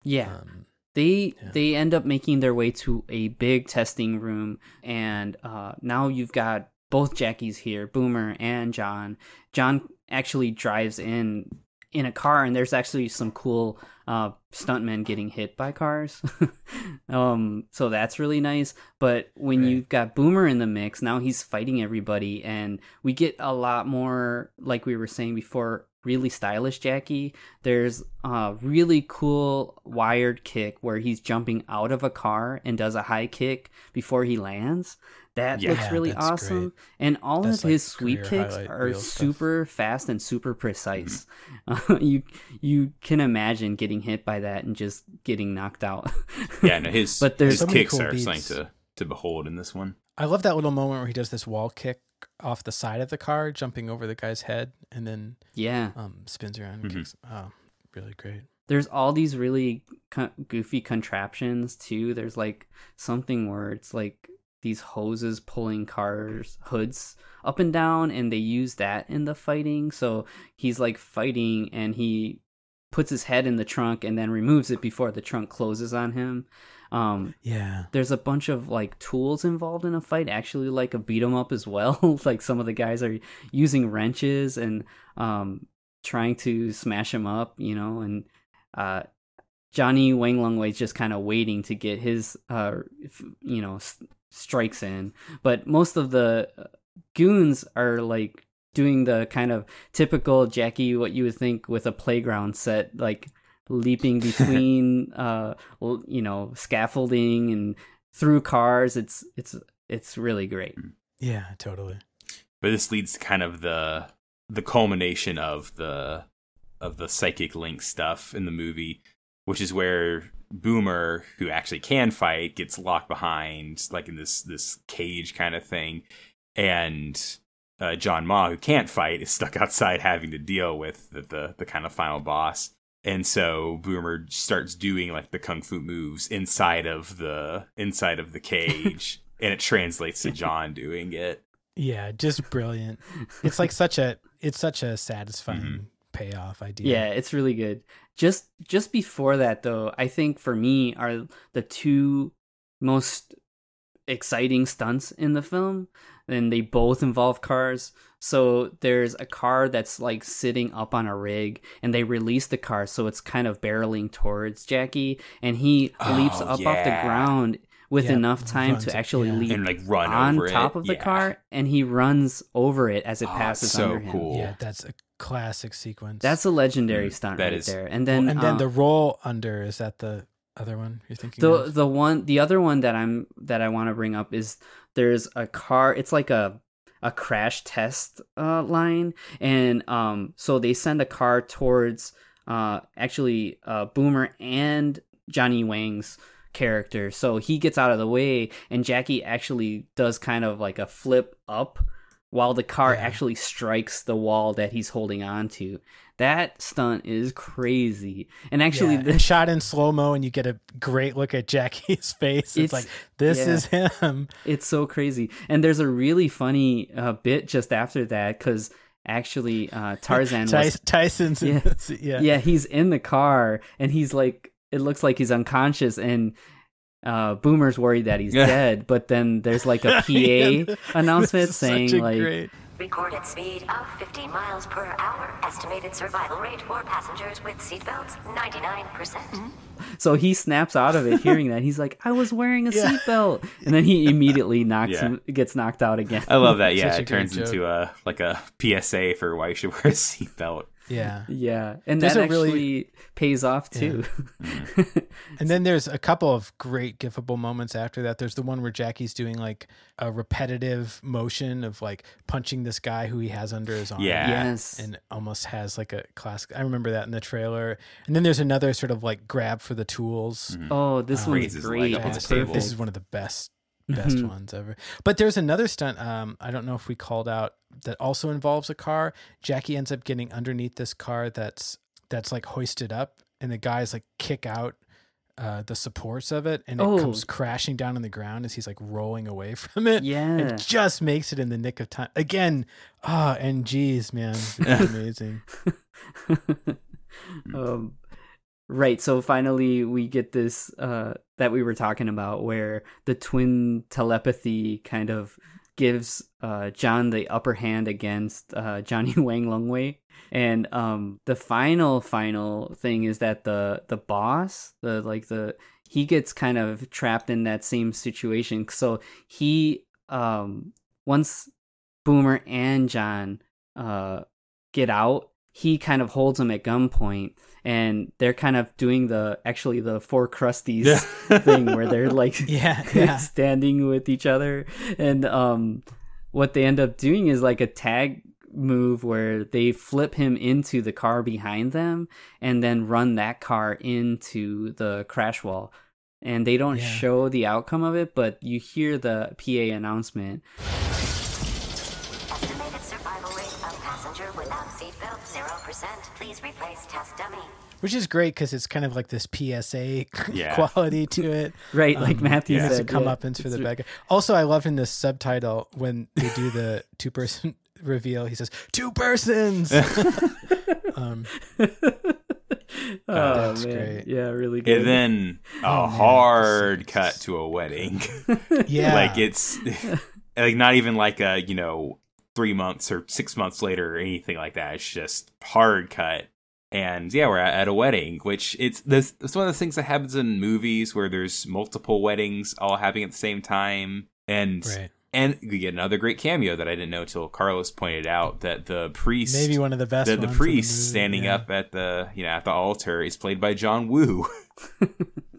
C: Yeah.
B: um,
C: They
B: Yeah.
C: they end up making their way to a big testing room, and uh, now you've got both Jackies here, Boomer and John. John actually drives in in a car, and there's actually some cool uh, stuntmen getting hit by cars. um, so that's really nice. But when
B: Right.
C: you've got Boomer in the mix, now he's fighting everybody, and we get a lot more, like we were saying before, really stylish Jackie. There's a really cool wired kick where he's jumping out of a car and does a high kick before he lands. That
A: Yeah,
C: looks really awesome.
B: great.
C: And all
B: That's
C: of
B: like
C: his sweep kicks are
B: reel stuff.
C: super fast and super precise.
A: Mm-hmm.
C: Uh, you you can imagine getting hit by that and just getting knocked out.
A: yeah no his
C: But there's
A: his
B: so
A: kicks
B: cool
A: are
B: beats.
A: something to to behold in this one
B: i love that little moment where he does this wall kick off the side of the car jumping over the guy's head and then
C: yeah.
B: um, spins around and
A: Mhm.
B: kicks oh really great
C: there's all these really co- goofy contraptions too. There's like something where it's like these hoses pulling cars hoods up and down, and they use that in the fighting. So he's like fighting, and he puts his head in the trunk and then removes it before the trunk closes on him. Um,
B: yeah
C: there's a bunch of like tools involved in a fight actually like a beat 'em up as well like some of the guys are using wrenches and um trying to smash him up you know and uh johnny wang lung wei is just kind of waiting to get his uh you know s- strikes in. But most of the uh, goons are like doing the kind of typical jackie what you would think with a playground set like leaping between uh you know scaffolding and through cars. It's it's it's really great.
B: Yeah totally.
A: But this leads to kind of the the culmination of the of the psychic link stuff in the movie, which is where Boomer, who actually can fight, gets locked behind like in this this cage kind of thing, and uh, John Ma, who can't fight, is stuck outside having to deal with the, the the kind of final boss. And so Boomer starts doing like the kung fu moves inside of the inside of the cage, and it translates to John doing it.
B: Yeah, just brilliant. It's like such a it's such a satisfying
A: Mhm.
B: payoff idea.
C: Yeah, it's really good. Just just before that though, I think for me are the two most exciting stunts in the film and they both involve cars. So there's a car that's like sitting up on a rig and they release the car so it's kind of barreling towards Jackie and he leaps
A: Oh,
C: up off the ground with
B: Yeah,
C: enough time
B: runs
C: to actually
B: yeah.
C: leap
A: And like run
C: on
A: over
C: top
A: it.
C: of the
A: Yeah.
C: car and he runs over it as it
A: Oh,
C: passes
A: so
C: under him.
A: cool.
B: Yeah, that's a classic sequence.
C: That's a legendary
A: Mm,
C: stunt
A: that
C: right
A: is-
C: there. And then
B: and then
C: uh,
B: the roll under is that the other one you're thinking
C: the
B: of?
C: the one the other one that i'm that i want to bring up is there's a car it's like a a crash test uh line and um so they send a car towards uh actually uh boomer and johnny wang's character so he gets out of the way and jackie actually does kind of like a flip up while the car
B: Yeah.
C: actually strikes the wall that he's holding on to that stunt is crazy and actually
B: yeah,
C: the,
B: shot in slow mo, and you get a great look at Jackie's face. It's,
C: It's-
B: like this
C: yeah.
B: is him.
C: It's so crazy. And there's a really funny uh, bit just after that because actually uh, Tarzan was.
B: Tyson's in
C: Yeah.
B: yeah.
C: Yeah, he's in the car and he's like, it looks like he's unconscious and. Uh, Boomer's worried that he's
A: Yeah.
C: dead, but then there's like a PA
B: Yeah,
C: announcement
B: this is such
C: saying
B: a
C: like,
B: great-
G: Recorded speed of 50 miles per hour. Estimated survival rate for passengers with seatbelts 99%. percent
C: so he snaps out of it hearing that. He's like, I was wearing a
B: Yeah.
C: seatbelt, and then he immediately knocks
A: Yeah.
C: him, gets knocked out again.
A: I love that. Yeah, it turns
B: joke.
A: into a like a PSA for why you should wear a seatbelt.
B: Yeah.
C: yeah, and
B: There's
C: that
B: a really-
C: actually pays off too.
B: And then there's a couple of great gifable moments after that. There's the one where Jackie's doing like a repetitive motion of like punching this guy who he has under his arm.
A: Yeah.
C: yes,
B: And almost has like a classic. I remember that in the trailer. And then there's another sort of like grab for the tools.
C: Oh, this
B: Um,
C: one's great.
A: up on
C: It's
A: the table.
C: perfect.
B: This is one of the best best
C: Mhm.
B: ones ever. But there's another stunt. Um, I don't know if we called out that also involves a car. Jackie ends up getting underneath this car that's that's like hoisted up, and the guys like kick out uh, the supports of it, and it
C: Oh.
B: comes crashing down on the ground as he's like rolling away from it.
C: Yeah.
B: and it just makes it in the nick of time. Again, ah, and geez, man, amazing.
C: um, right. So finally, we get this uh, that we were talking about, where the twin telepathy kind of gives uh, John the upper hand against uh, Johnny Wang Lungwei. And um, the final final thing is that the the boss, the like the he gets kind of trapped in that same situation. So he um once Boomer and John uh get out, he kind of holds him at gunpoint and they're kind of doing the actually the four crusties thing where they're like
B: Yeah, yeah.
C: standing with each other and um what they end up doing is like a tag move where they flip him into the car behind them and then run that car into the crash wall and they don't
B: Yeah.
C: show the outcome of it but you hear the PA announcement
G: Please replace test dummy.
B: Which is great because it's kind of like this PSA
A: Yeah.
B: quality to it.
C: right like Matthew
B: yeah,
C: said
B: to come
C: yeah.
B: up into the
C: It's-
B: bad guy. Also, I love in this subtitle when they do the two person reveal, he says, two persons. um,
C: oh
B: That's
C: man
B: great.
C: yeah really good
A: And then a
B: Oh,
A: hard
B: this
A: cut to a wedding.
B: yeah.
A: like it's like not even like a you know three months or six months later or anything like that. It's just hard cut. And yeah, we're at, at a wedding, which it's this. It's one of the things that happens in movies where there's multiple weddings all happening at the same time, and
B: Right.
A: and we get another great cameo that I didn't know until Carlos pointed out that the priest,
B: Maybe one of the best
A: the, the priest
B: movie,
A: standing
B: yeah.
A: up at the you know at the altar is played by John Woo.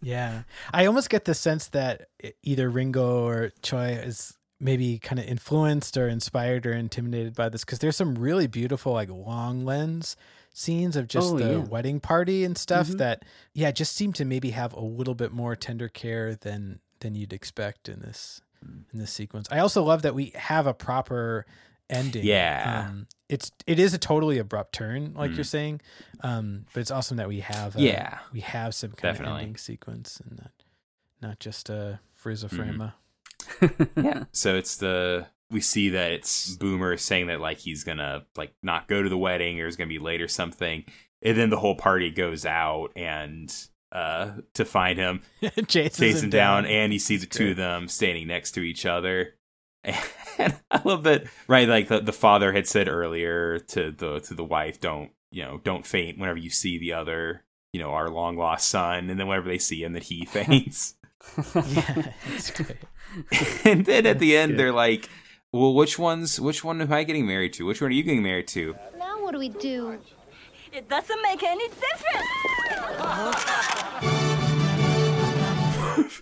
B: Yeah. I almost get the sense that either Ringo or Choi is maybe kind of influenced or inspired or intimidated by this because there's some really beautiful, like long lens scenes of just
C: Oh,
B: the
C: yeah.
B: wedding party and stuff
C: Mhm.
B: that yeah just seem to maybe have a little bit more tender care than than you'd expect in this in this sequence. I also love that we have a proper ending.
A: Yeah.
B: Um, it's it is a totally abrupt turn, like
A: Mm.
B: you're saying, um, but it's awesome that we have a,
A: Yeah.
B: we have some kind
A: Definitely.
B: of ending sequence and not not just a frizza
A: Mhm.
B: frame.
A: Yeah. So it's the we see that it's Boomer saying that like he's gonna like not go to the wedding or is gonna be late or something, and then the whole party goes out and uh to find him,
B: Chases
A: chases
B: him
A: him down, and he sees the two of them standing next to each other. And I love that, right? Like the, the father had said earlier to the to the wife, "Don't you know? Don't faint whenever you see the other, you know, our long lost son." And then whenever they see him, that he faints.
B: yeah, it's great.
A: and then at the end,
B: good.
A: they're like, "Well, which one's which one am I getting married to? Which one are you getting married to?"
H: Now what do we do?
I: It doesn't make any difference.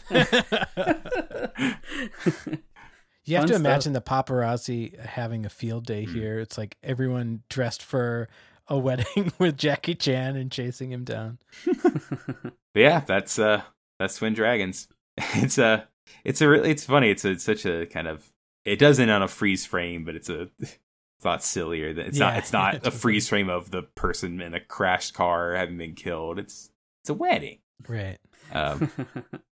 B: You have
C: Fun
B: to
C: stuff.
B: imagine the paparazzi having a field day
A: Hmm.
B: here. It's like everyone dressed for a wedding with Jackie Chan and chasing him down.
A: Yeah, that's uh that's Twin Dragons. It's a it's a really it's funny. It's a it's such a kind of it does end on a freeze frame, but it's a it's a lot sillier. Than, it's not it's not a freeze frame of the person in a crashed car having been killed. It's it's a wedding.
B: Right.
A: Um,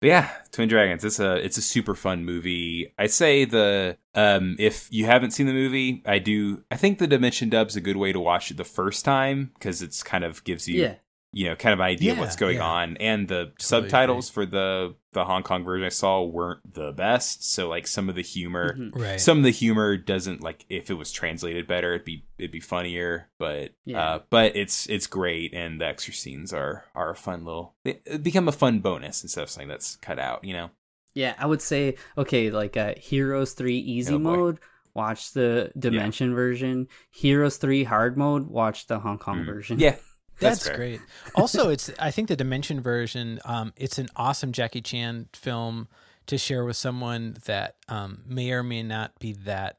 A: But yeah, Twin Dragons. It's a it's a super fun movie. I'd say the um if you haven't seen the movie, I do. I think the Dimension Dub's a good way to watch it the first time because it's kind of gives you
C: yeah.
A: You know kind of an idea of
B: Yeah,
A: what's going
B: yeah.
A: on, and the
B: Totally
A: subtitles for the the Hong Kong version I saw weren't the best. So like some of the humor.
C: Mhm.
B: Right.
A: Some of the humor doesn't like if it was translated better, it'd be it'd be funnier. But
C: Yeah.
A: uh, but it's it's great, and the extra scenes are are a fun little. They become a fun bonus instead of something that's cut out. You know.
C: Yeah, I would say okay, like uh, Heroes Three Easy
A: Oh,
C: mode, watch the Dimension version. Heroes Three Hard mode, watch the Hong Kong
A: Mm.
C: version.
A: Yeah,
B: That's,
A: fair.
B: great. Also, it's I think the Dimension version. Um, it's an awesome Jackie Chan film to share with someone that um, may or may not be that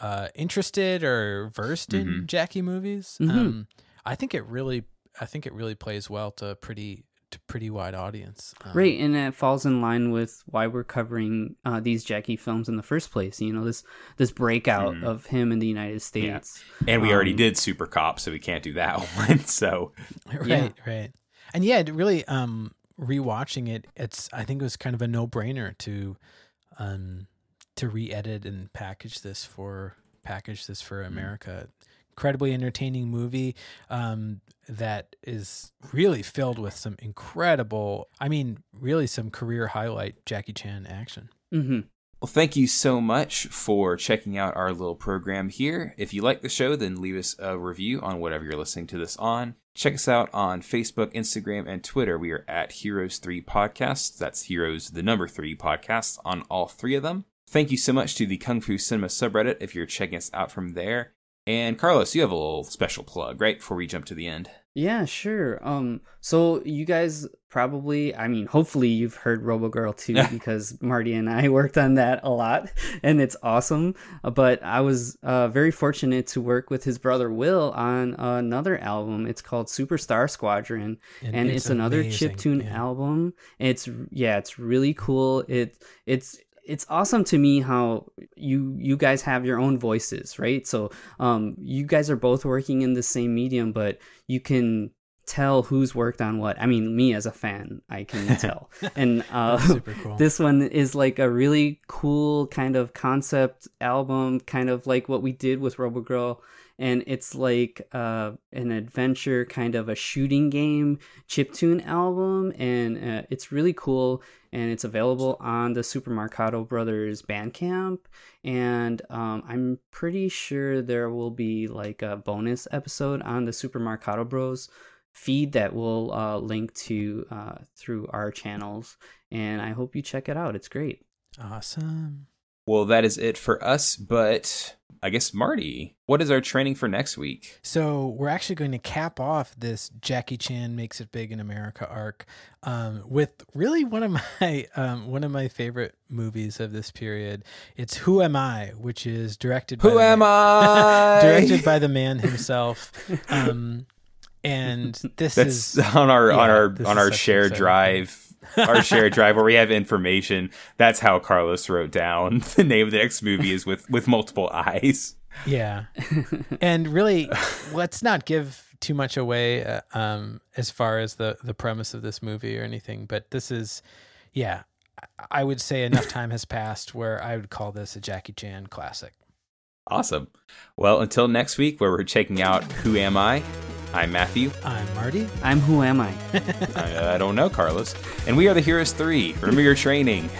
B: uh, interested or versed in
A: Mhm.
B: Jackie movies.
C: Mhm.
B: Um, I think it really, I think it really plays well to pretty to pretty wide audience. Um,
C: Right, and it falls in line with why we're covering uh, these Jackie films in the first place. You know, this this breakout
A: Mhm.
C: of him in the United States.
A: and we already
C: Um,
A: did Super Cop, so we can't do that one. So
B: right,
C: Yeah.
B: right, and yeah, really. Um, rewatching it, it's I think it was kind of a no brainer to, um, to re-edit and package this for package this for America. Incredibly entertaining movie um, that is really filled with some incredible. I mean, really some career highlight Jackie Chan action.
C: hmm
A: Well, thank you so much for checking out our little program here. If you like the show, then leave us a review on whatever you're listening to this on. Check us out on Facebook, Instagram, and Twitter. We are at Heroes3 Podcasts. That's Heroes, the number three podcasts on all three of them. Thank you so much to the Kung Fu Cinema subreddit if you're checking us out from there. And Carlos, you have a little special plug, right? Before we jump to the end.
C: Yeah, sure. Um, so you guys probably, I mean, hopefully you've heard RoboGirl too, because Marty and I worked on that a lot, and it's awesome. Uh, But I was uh, very fortunate to work with his brother Will on another album. It's called Superstar Squadron, and, it's, another
B: amazing,
C: chiptune
B: yeah.
C: album. It's yeah, it's really cool. It it's it's awesome to me how you you guys have your own voices, right? So um you guys are both working in the same medium, but you can tell who's worked on what. I mean, me as a fan, I can tell. and uh
B: super cool.
C: this one is like a really cool kind of concept album, kind of like what we did with RoboGirl. And it's like uh, an adventure, kind of a shooting game chiptune album, and uh, it's really cool. And it's available on the Super Marcato Brothers Bandcamp. And um, I'm pretty sure there will be like a bonus episode on the Super Marcato Bros feed that we'll uh, link to uh, through our channels. And I hope you check it out. It's great.
B: Awesome.
A: Well, that is it for us, but I guess, Marty, what is our training for next week?
B: So we're actually going to cap off this Jackie Chan makes it big in America arc um, with really one of my um, one of my favorite movies of this period. It's Who Am I, which is directed. by
A: Who
B: the
A: am I?
B: directed by the man himself. Um, and this
A: That's
B: is
A: on our
B: yeah,
A: on our on our shared drive. Our shared drive where we have information. That's how Carlos wrote down the name of the next movie is with with multiple eyes.
B: Yeah. and really, let's not give too much away uh, um, as far as the, the premise of this movie or anything. But this is, yeah, I- I would say enough time has passed where I would call this a Jackie Chan classic.
A: Awesome. Well, until next week, where we're checking out Who Am I? I'm Matthew.
B: I'm Marty.
C: I'm Who Am I?
A: I, I don't know, Carlos. And we are the Heroes 3. Remember your training.